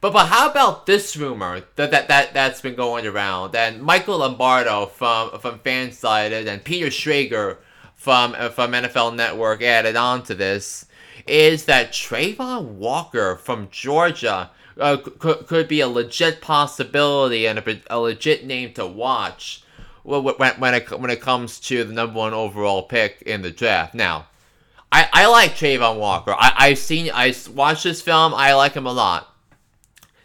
[SPEAKER 1] But but how about this rumor that that, that that's been going around? And Michael Lombardi from from Fansided and Peter Schrager from uh, from NFL Network added on to this is that Travon Walker from Georgia uh, could, could be a legit possibility and a, a legit name to watch when, when, it, when it comes to the number one overall pick in the draft. Now, I, I like Travon Walker. I, I've seen, I watched this film. I like him a lot.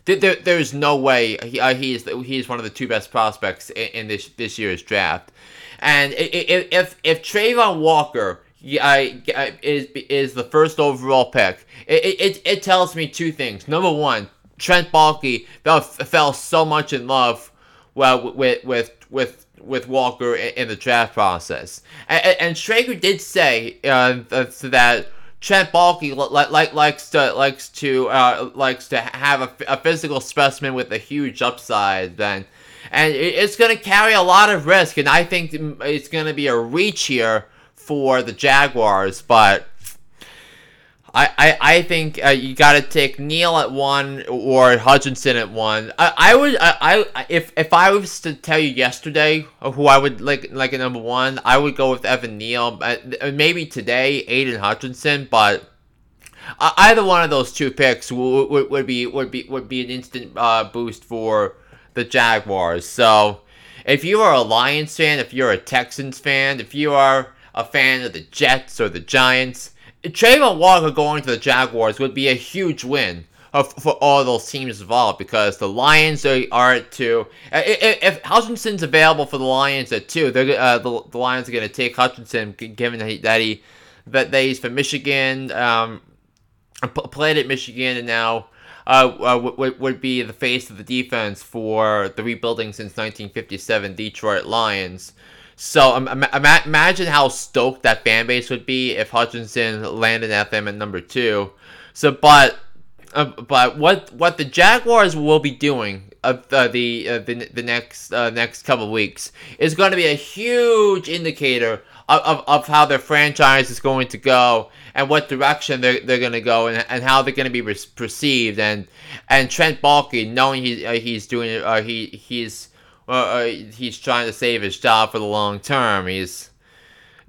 [SPEAKER 1] There, there's no way he, uh, he's he's one of the two best prospects in, in this this year's draft. And if if, if Travon Walker is is the first overall pick, it, it, it tells me two things. Number one, Trent Baalke fell, fell so much in love well with with with with Walker in, the draft process, and, and Schrager did say uh, that Trent Baalke like, like likes to likes to uh, likes to have a, a, physical specimen with a huge upside. Then, and it's going to carry a lot of risk, and I think it's going to be a reach here for the Jaguars, but I, I, I think uh, you got to take Neal at one or Hutchinson at one. I, I would I, I if if I was to tell you yesterday who I would like like a number one, I would go with Evan Neal. Uh, maybe today Aidan Hutchinson, but either one of those two picks would, would, would be would be would be an instant uh, boost for the Jaguars. So if you are a Lions fan, if you're a Texans fan, if you are a fan of the Jets or the Giants Travon Walker going to the Jaguars would be a huge win for all those teams involved because the Lions are, are at two. If, Hutchinson's available for the Lions at two, they're, uh, the, the Lions are going to take Hutchinson given that he, that, he, that he's from Michigan, um, played at Michigan, and now uh, uh, would, would be the face of the defense for the rebuilding since 1957 Detroit Lions. So um, imagine how stoked that fan base would be if Hutchinson landed at them at number two. So, but uh, but what what the Jaguars will be doing of uh, the uh, the the next uh, next couple weeks is going to be a huge indicator of, of, of how their franchise is going to go and what direction they're, they're going to go and, and how they're going to be re- perceived and and Trent Baalke knowing he, uh, he's doing uh, he he's uh, he's trying to save his job for the long term. He's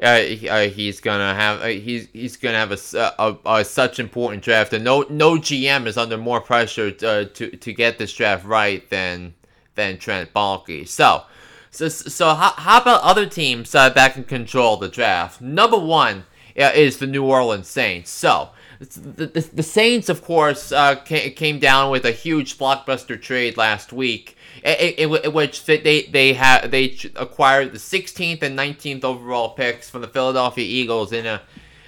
[SPEAKER 1] uh, uh, he's gonna have uh, he's he's gonna have a, a, a, such important draft, and no no GM is under more pressure to uh, to, to get this draft right than than Trent Baalke. So. So, so how, how about other teams uh, that can control the draft? Number one uh, is the New Orleans Saints. So, the, the, the Saints, of course, uh, came down with a huge blockbuster trade last week in, in, in which they they have they acquired the 16th and 19th overall picks from the Philadelphia Eagles in a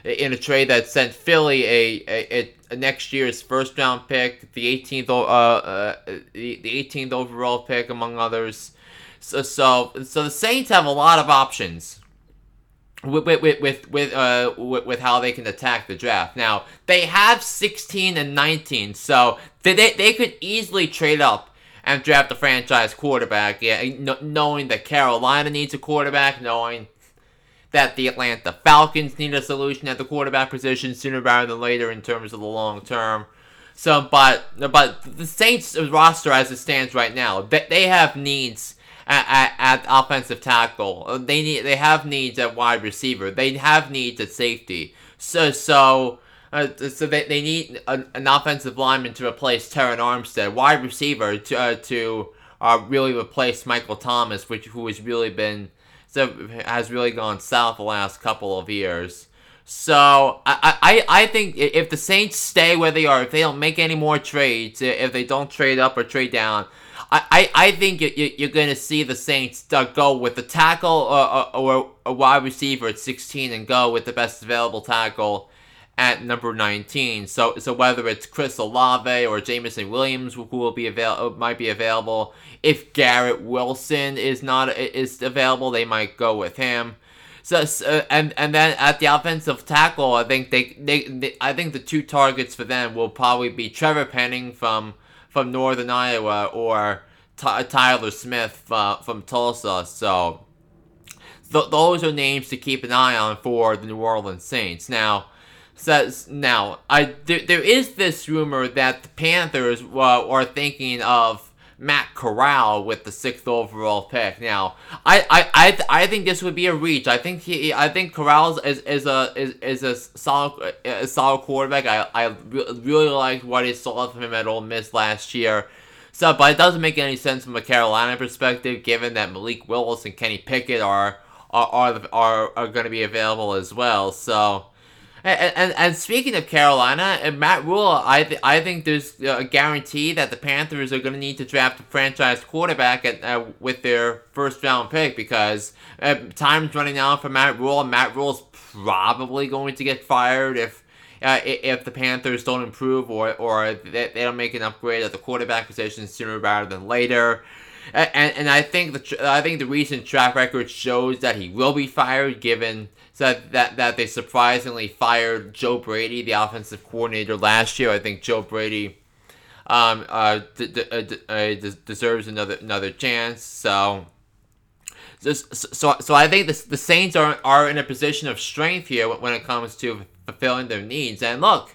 [SPEAKER 1] in a trade that sent Philly a, a, a next year's first round pick, the 18th uh, uh the, the 18th overall pick among others. So so so the Saints have a lot of options with with with with, uh, with, with how they can attack the draft. Now they have 16 and 19, so they, they could easily trade up and draft a franchise quarterback. Yeah, knowing that Carolina needs a quarterback, knowing that the Atlanta Falcons need a solution at the quarterback position sooner rather than later in terms of the long term. So, but but the Saints roster as it stands right now, they, they have needs at, at, at offensive tackle. They need they have needs at wide receiver. They have needs at safety. So so. Uh, so they, they need an, an, offensive lineman to replace Terron Armstead, wide receiver to uh, to uh, really replace Michael Thomas, which who has really been so has really gone south the last couple of years. So I, I, I think if the Saints stay where they are, if they don't make any more trades, if they don't trade up or trade down, I, I, I think you, are going to see the Saints go with the tackle or, or, a wide receiver at 16 and go with the best available tackle at number 19. So so whether it's Chris Olave or Jameson Williams who will be avail- might be available, if Garrett Wilson is not is available, they might go with him. So, uh, and and then at the offensive tackle, I think they, they, they I think the two targets for them will probably be Trevor Penning from from Northern Iowa or T- Tyler Smith uh, from Tulsa. So th- those are names to keep an eye on for the New Orleans Saints. Now says now I there, there is this rumor that the Panthers uh, are thinking of Matt Corral with the sixth overall pick. Now, I I, I, I think this would be a reach. I think he I think Corral is, is a is, is a solid a solid quarterback. I I really liked what I saw from him at Ole Miss last year. So, but it doesn't make any sense from a Carolina perspective, given that Malik Willis and Kenny Pickett are are are, are, are going to be available as well. So. And, and, speaking of Carolina and Matt Rhule, I th- I think there's a guarantee that the Panthers are going to need to draft a franchise quarterback at, uh, with their first round pick because uh, time's running out for Matt Rhule. Matt Rhule's probably going to get fired if uh, if the Panthers don't improve or or they, they don't make an upgrade at the quarterback position sooner rather than later. And, and I think the I think the recent track record shows that he will be fired given so that that they surprisingly fired Joe Brady, the offensive coordinator last year. I think Joe Brady um, uh, d- d- uh, d- uh, deserves another another chance. So. So, so, so I think the, the Saints are, are in a position of strength here when it comes to fulfilling their needs. And look,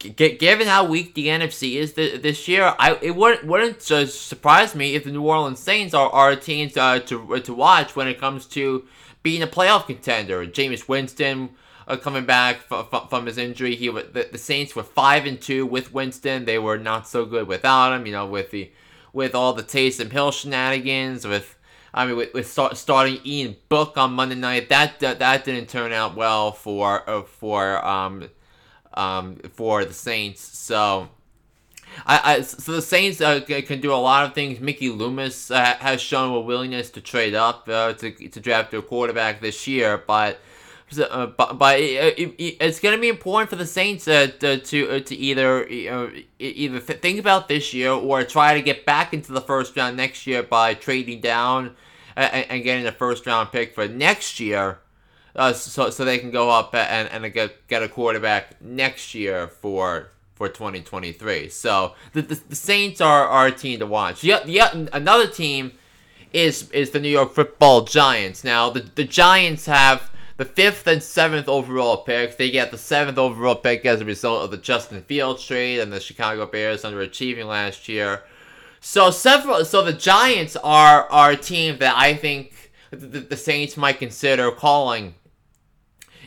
[SPEAKER 1] g- given how weak the NFC is th- this year, I it wouldn't wouldn't surprise me if the New Orleans Saints are, are teams uh, to to watch when it comes to being a playoff contender. Jameis Winston uh, coming back f- f- from his injury. He the, the Saints were five and two with Winston. They were not so good without him. You know, with the with all the Taysom Hill shenanigans. With I mean, with, with start, starting Ian Book on Monday night, that that, that didn't turn out well for uh, for um um for the Saints. So. I, I, so the Saints uh, can do a lot of things. Mickey Loomis uh, has shown a willingness to trade up uh, to, to draft their quarterback this year, but uh, but, but it, it, it's going to be important for the Saints uh, to to, uh, to either either think about this year or try to get back into the first round next year by trading down and, and getting a first round pick for next year. so, so they can go up and, and get, get a quarterback next year for for 2023. So the, the, the, Saints are, are a team to watch. Yet, yet another team is is the New York Football Giants. Now the, the Giants have the fifth and seventh overall picks. They get the seventh overall pick as a result of the Justin Fields trade and the Chicago Bears underachieving last year. So several so the Giants are are a team that I think the, the Saints might consider calling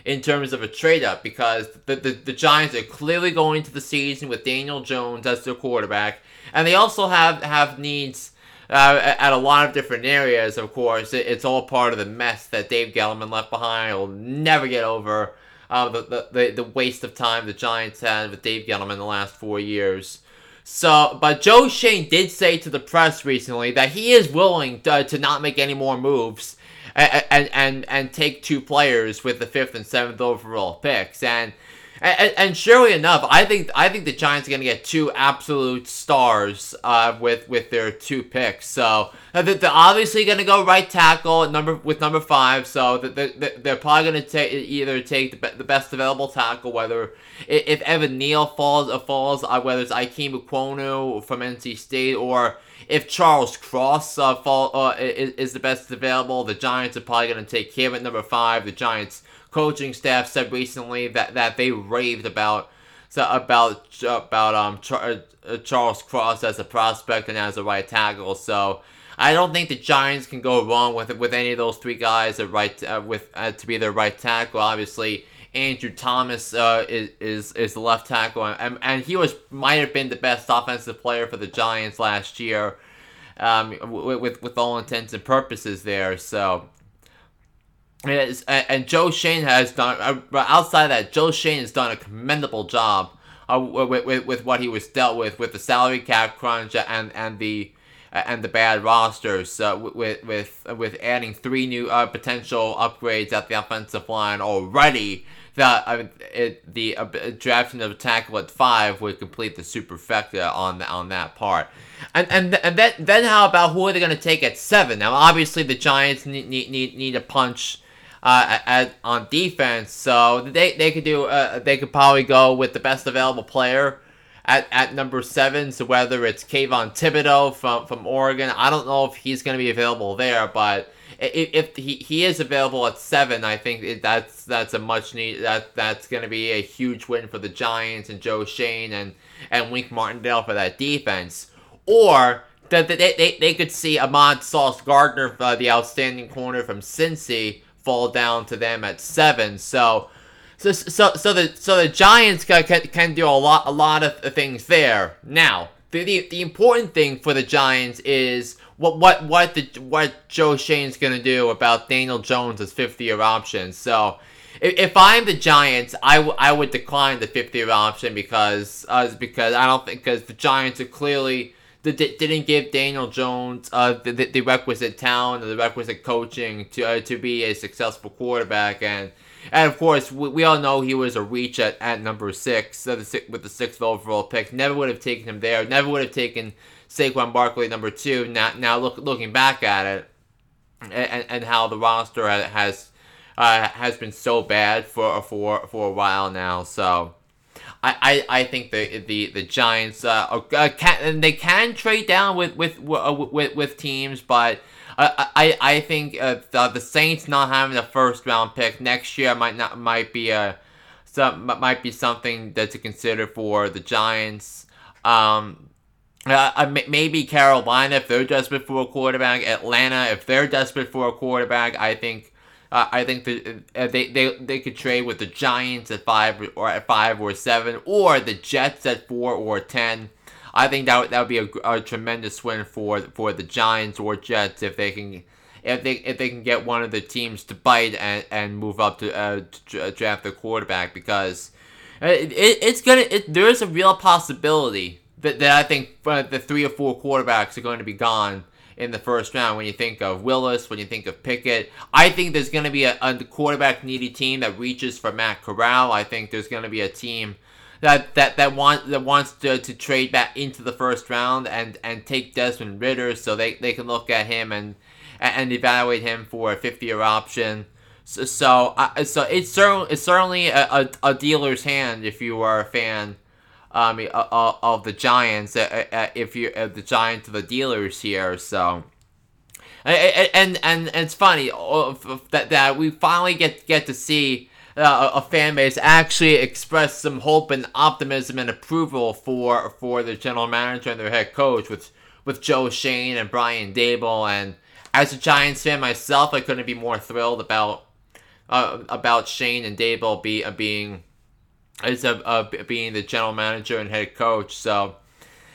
[SPEAKER 1] in terms of a trade up because the, the, the Giants are clearly going to the season with Daniel Jones as their quarterback, and they also have have needs. Uh, at a lot of different areas, of course, it, it's all part of the mess that Dave Gettleman left behind. He'll never get over uh, the, the, the, waste of time the Giants had with Dave Gettleman the last four years. So, but Joe Schoen did say to the press recently that he is willing to, to not make any more moves and and and take two players with the fifth and seventh overall picks. And And, and, surely enough, I think I think the Giants are going to get two absolute stars uh, with with their two picks. So they're obviously going to go right tackle number with number five. So they're, they're probably going to take either take the, the best available tackle, whether if Evan Neal falls uh, falls, uh, whether it's Ikem Ekwonu from NC State or if Charles Cross uh, fall, uh, is, is the best available. The Giants are probably going to take him at number five. The Giants coaching staff said recently that, that they raved about so about about um uh, Charles Cross as a prospect and as a right tackle. So I don't think the Giants can go wrong with with any of those three guys at right uh, with uh, to be their right tackle. Obviously, Andrew Thomas uh, is, is is the left tackle, and, and he was might have been the best offensive player for the Giants last year, um, with, with with all intents and purposes there. So and, Joe Schoen has done uh, outside that. Joe Schoen has done a commendable job uh, with, with, with what he was dealt with with the salary cap crunch and and the and the bad rosters uh, with with with adding three new uh, potential upgrades at the offensive line already. That uh, it, the uh, drafting of a tackle at five would complete the superfecta on the, on that part. And and and then then how about who are they going to take at seven? Now obviously the Giants need need need, need a punch uh, at, on defense. So they, they could do uh, they could probably go with the best available player at, at number seven. So whether it's Kayvon Thibodeaux from, from Oregon, I don't know if he's going to be available there, but if, if he, he is available at seven, I think that's that's a much need that that's going to be a huge win for the Giants and Joe Schoen and and Wink Martindale for that defense. Or that they, they, they could see Ahmad Sauce Gardner, uh, the outstanding corner from Cincy, fall down to them at seven. So, so, so, so the so the Giants can, can do a lot a lot of things there. Now, the, the, the important thing for the Giants is what what what the what Joe Schoen's gonna do about Daniel Jones' fifth year option. So. If, if I'm the Giants, I, w- I would decline the fifth year option because uh, because I don't think because the Giants are clearly didn't give Daniel Jones uh, the, the requisite talent or the requisite coaching to uh, to be a successful quarterback. And and of course, we, we all know he was a reach at, at number six uh, the, with the sixth overall pick. Never would have taken him there. Never would have taken Saquon Barkley number two. Now, now look, looking back at it, and, and how the roster has uh, has been so bad for for for a while now. So I, I, I think the the the Giants uh, uh can they can trade down with with uh, with, with teams, but uh, I I think uh, the, the Saints not having a first round pick next year might not might be a some might be something that to consider for the Giants. Um, uh, maybe Carolina if they're desperate for a quarterback. Atlanta if they're desperate for a quarterback. I think uh, I think uh, they, they they could trade with the Giants at five or at five or seven, or the Jets at four or ten. I think that would, that would be a, a tremendous win for for the Giants or Jets if they can if they if they can get one of the teams to bite and, and move up to, uh, to draft the quarterback because uh, it, it, it's gonna it, there is a real possibility that, that I think uh, the three or four quarterbacks are going to be gone in the first round when you think of Willis, when you think of Pickett. I think there's going to be a, a quarterback needy team that reaches for Matt Corral. I think there's going to be a team that that that want that wants to, to trade back into the first round and and take Desmond Ridder so they, they can look at him and and evaluate him for a 50 year option. So so, uh, so it's certainly it's certainly a, a, a dealer's hand if you are a fan um, of, of the Giants, uh, uh, if you're uh, the Giants, the dealers here. So, and and, and it's funny that that we finally get get to see. Uh, a fan base actually express some hope and optimism and approval for for the general manager and their head coach with with Joe Schoen and Brian Daboll. and as a Giants fan myself I couldn't be more thrilled about uh, about Schoen and Daboll be uh, being as of, of being the general manager and head coach. So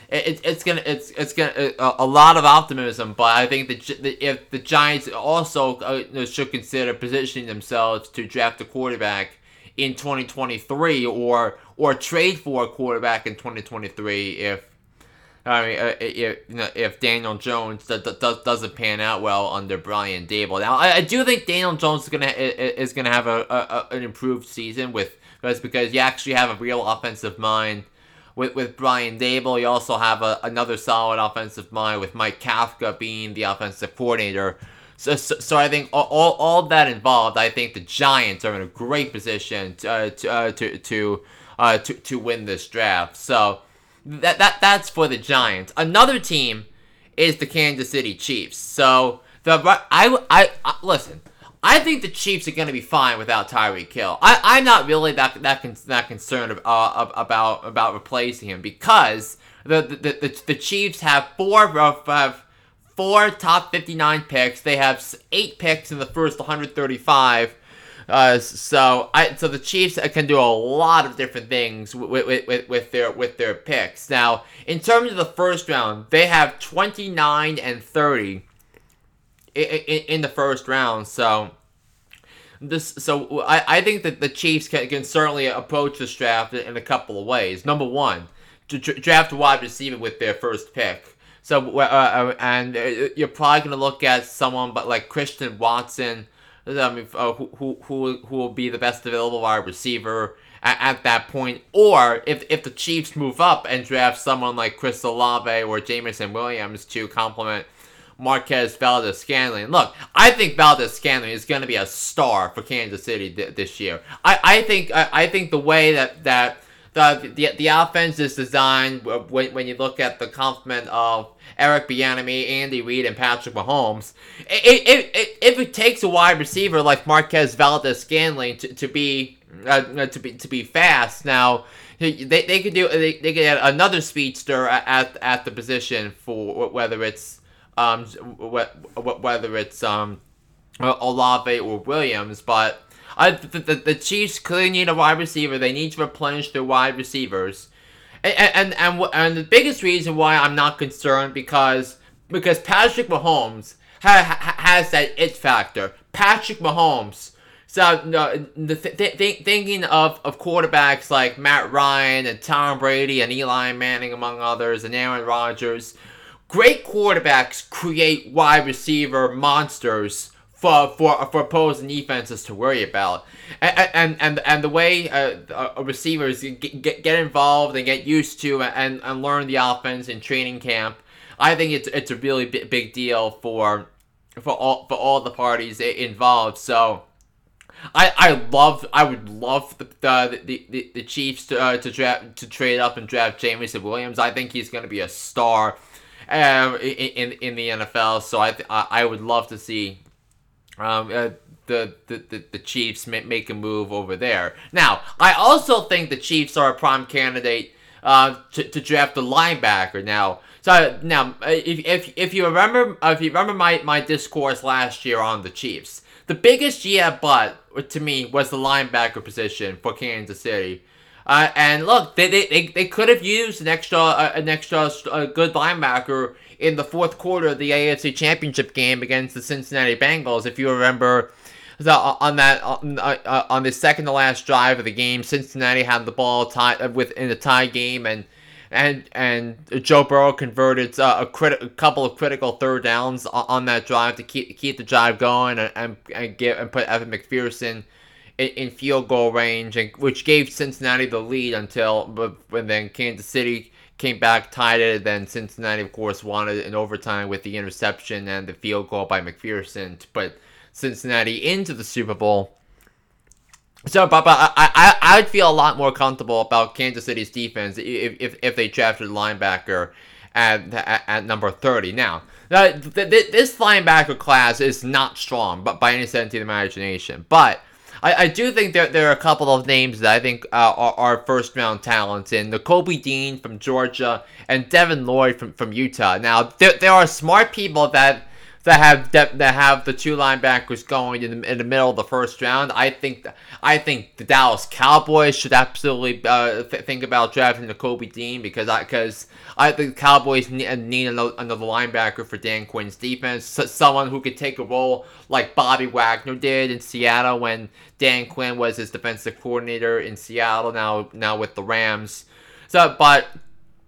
[SPEAKER 1] it, it's gonna it's it's gonna a, a, lot of optimism. But I think that if the Giants also uh, should consider positioning themselves to draft a quarterback in 2023 or or trade for a quarterback in 2023 if I mean, uh, if, you know, if Daniel Jones does, does, doesn't pan out well under Brian Daboll, Now, I, I do think Daniel Jones is gonna is gonna have a, a, an improved season with because because you actually have a real offensive mind with with Brian Daboll, You also have a, another solid offensive mind with Mike Kafka being the offensive coordinator. So, so, so I think all, all, all that involved, I think the Giants are in a great position to uh, to uh, to to, uh, to to win this draft. So that that that's for the Giants. Another team is the Kansas City Chiefs. So the I I, I listen. I think the Chiefs are going to be fine without Tyreek Hill. I, I'm not really that that that concerned uh, about about replacing him because the the, the, the Chiefs have four have four top 59 picks. They have eight picks in the first 135. Uh, so I so the Chiefs can do a lot of different things with, with, with, with their with their picks. Now, in terms of the first round, they have 29 and 30 in, in the first round. So this so I, I think that the Chiefs can, can certainly approach this draft in a couple of ways. Number one, to draft a wide receiver with their first pick. So uh, uh and uh, you're probably gonna look at someone but like Christian Watson, I mean, uh, who, who who who will be the best available wide receiver at, at, that point, or if if the Chiefs move up and draft someone like Chris Olave or Jameson Williams to complement Marquez Valdes-Scantling. Look, I think Valdes-Scantling is going to be a star for Kansas City th- this year. I, I think I, I think the way that that the, the the offense is designed when, when you look at the complement of Eric Bieniemy, Andy Reid, and Patrick Mahomes. It, it, it, if it takes a wide receiver like Marquez Valdes-Scantling to, to be uh, to be to be fast, now they, they could do they, they could add another speedster at at the position for whether it's um whether it's um Olave or Williams, but I, the, the, Chiefs clearly need a wide receiver. They need to replenish their wide receivers. And, and, and, and the biggest reason why I'm not concerned because because Patrick Mahomes ha, ha, has that it factor. Patrick Mahomes. So th- th- thinking of, of quarterbacks like Matt Ryan and Tom Brady and Eli Manning among others and Aaron Rodgers, great quarterbacks create wide receiver monsters for for for opposing defenses to worry about, and and and, and the way uh, uh, receivers get, get, involved and get used to and, and learn the offense in training camp, I think it's it's a really big, big deal for for all for all the parties involved. So. I, I love I would love the the, the, the Chiefs to uh, to draft to trade up and draft Jameson Williams. I think he's going to be a star in, in in the NFL. So I I would love to see um, uh, the, the, the, Chiefs make a move over there. Now, I also think the Chiefs are a prime candidate uh, to, to draft a linebacker. Now, so now if, if, if you remember if you remember my, my discourse last year on the Chiefs, the biggest yeah but to me was the linebacker position for Kansas City. Uh, and look, they, they, they, they could have used an extra uh, an extra uh, good linebacker in the fourth quarter of the AFC Championship game against the Cincinnati Bengals. If you remember, the, uh, on that on, uh, uh, on the second to last drive of the game, Cincinnati had the ball tied with in the tie game, and and and Joe Burrow converted uh, a, crit- a couple of critical third downs on that drive to keep keep the drive going and and, and get and put Evan McPherson in, in field goal range, and which gave Cincinnati the lead until but when then Kansas City came back, tied it. Then Cincinnati, of course, wanted an overtime with the interception and the field goal by McPherson to put Cincinnati into the Super Bowl. So, but I, I, I'd feel a lot more comfortable about Kansas City's defense if, if, if they drafted linebacker at, at, at number 30. Now, this linebacker class is not strong, but by any sense of the imagination. But I, I do think there, there are a couple of names that I think uh, are, are first round talents in Nakobe Dean from Georgia and Devin Lloyd from, from Utah. Now there, there are smart people that that have that have the two linebackers going in the, in the middle of the first round. I think I think the Dallas Cowboys should absolutely uh, th- think about drafting Nakobe Dean because I because I think the Cowboys need, need another, another, linebacker for Dan Quinn's defense, so, someone who could take a role like Bobby Wagner did in Seattle when Dan Quinn was his defensive coordinator in Seattle. Now now with the Rams. So, but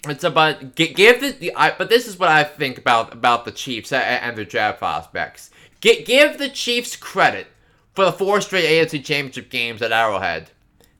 [SPEAKER 1] it's about give the, I, but this is what I think about about the Chiefs and, their draft prospects. Get, give the Chiefs credit for the four straight AFC Championship games at Arrowhead.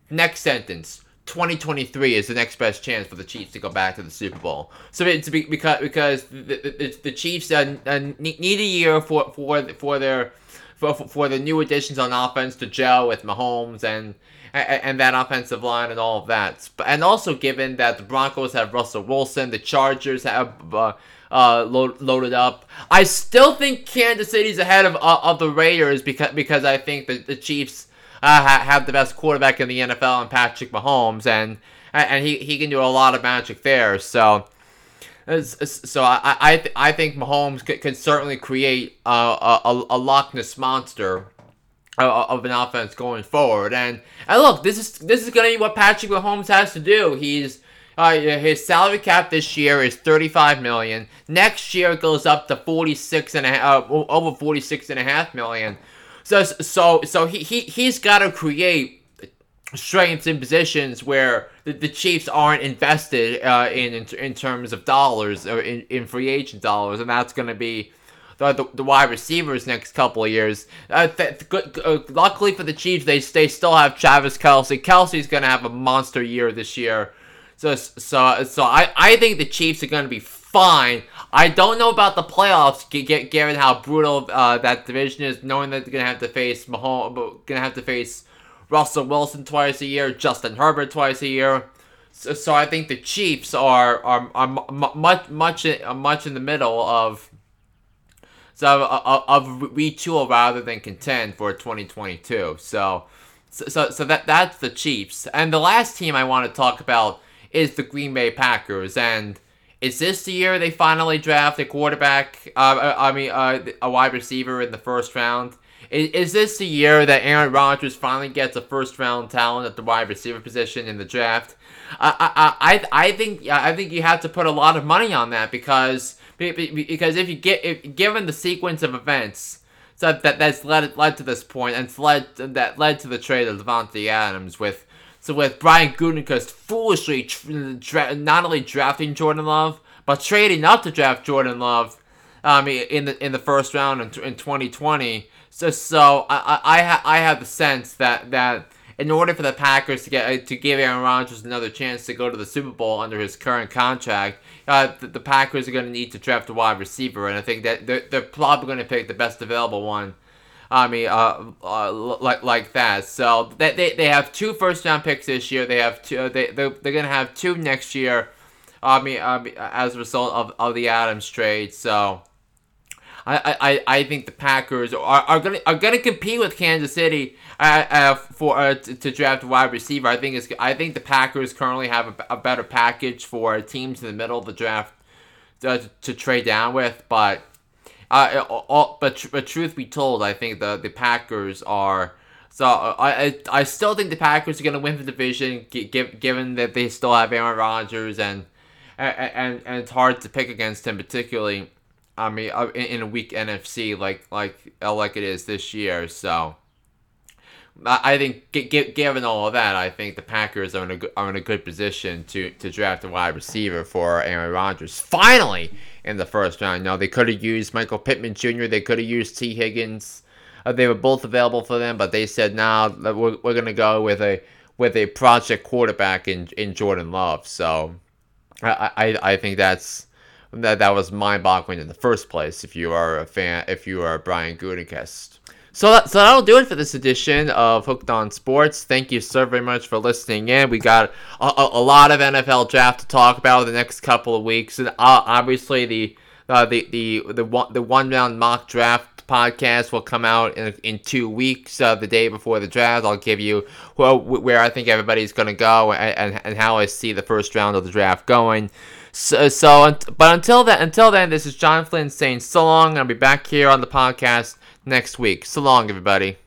[SPEAKER 1] Next sentence. 2023 is the next best chance for the Chiefs to go back to the Super Bowl. So it's because because the, the, the Chiefs uh, need a year for for for their for, for the new additions on offense to gel with Mahomes and and that offensive line and all of that. And also given that the Broncos have Russell Wilson, the Chargers have uh, uh, load, loaded up. I still think Kansas City's ahead of uh, of the Raiders because because I think the, the Chiefs uh, have the best quarterback in the NFL and Patrick Mahomes and and he, he can do a lot of magic there. So so I I, I think Mahomes could, could certainly create a, a, a Loch Ness monster of an offense going forward. And and look, this is this is going to be what Patrick Mahomes has to do. He's uh, his salary cap this year is 35 million. Next year it goes up to 46 and a half, uh, over 46 and a half million. So so so he he he's got to create strengths in positions where the, the Chiefs aren't invested uh, in, in in terms of dollars or in, in free agent dollars, and that's going to be the, the, wide receivers next couple of years. Uh, th- uh, luckily for the Chiefs, they they still have Travis Kelce. Kelce's going to have a monster year this year. So so so I I think the Chiefs are going to be fine. I don't know about the playoffs, given how brutal uh, that division is. Knowing that they're going to have to face Mahomes, to have to face Russell Wilson twice a year, Justin Herbert twice a year. So, so I think the Chiefs are are, are much much much in the middle of so of, of retool rather than contend for 2022. So, so so that that's the Chiefs. And the last team I want to talk about is the Green Bay Packers. And is this the year they finally draft a quarterback? Uh, uh I mean, uh, a wide receiver in the first round. Is, is this the year that Aaron Rodgers finally gets a first round talent at the wide receiver position in the draft? I I I, I think I think you have to put a lot of money on that because because if you get if, given the sequence of events so that that's led led to this point and led that led to the trade of Davante Adams with so with Brian Gutekunst foolishly not only drafting Jordan Love but trading up to draft Jordan Love um in the in the first round in, in 2020 so so I I I, ha- I have the sense that that in order for the Packers to get to give Aaron Rodgers another chance to go to the Super Bowl under his current contract, uh, the, the, Packers are going to need to draft a wide receiver, and I think that they're, they're probably going to pick the best available one. I mean, uh, uh, like like that. So they, they, they have two first round picks this year. They have two. They they're, they're going to have two next year. I mean, I mean, as a result of, of the Adams trade. So I, I, I think the Packers are, are gonna are gonna compete with Kansas City uh, uh, for uh, to, to, draft a wide receiver. I think it's I think the Packers currently have a, a better package for teams in the middle of the draft to, to trade down with. But uh, all, but but truth be told, I think the the Packers are. So I, I, I still think the Packers are going to win the division, given that they still have Aaron Rodgers and and and it's hard to pick against him, particularly I mean, uh, in a weak NFC like like like it is this year. So I think given all of that, I think the Packers are in a are in a good position to to draft a wide receiver for Aaron Rodgers. Finally, in the first round. Now they could have used Michael Pittman Jr. They could have used Tee Higgins. Uh, they were both available for them, but they said, "Now nah, we're, we're gonna go with a with a project quarterback in in Jordan Love." So I I, I think that's that that was mind-boggling in the first place. If you are a fan, if you are Brian Gutekunst. So, that, so that'll do it for this edition of Hooked on Sports. Thank you so very much for listening in. We got a, a, a lot of NFL draft to talk about the next couple of weeks, and uh, obviously the uh, the the the one the one round mock draft podcast will come out in, in two weeks, uh, the day before the draft. I'll give you well, where I think everybody's going to go and, and, and how I see the first round of the draft going. Uh, so, so but until then, until then, this is John Flynn saying so long. I'll be back here on the podcast next week. So long, everybody.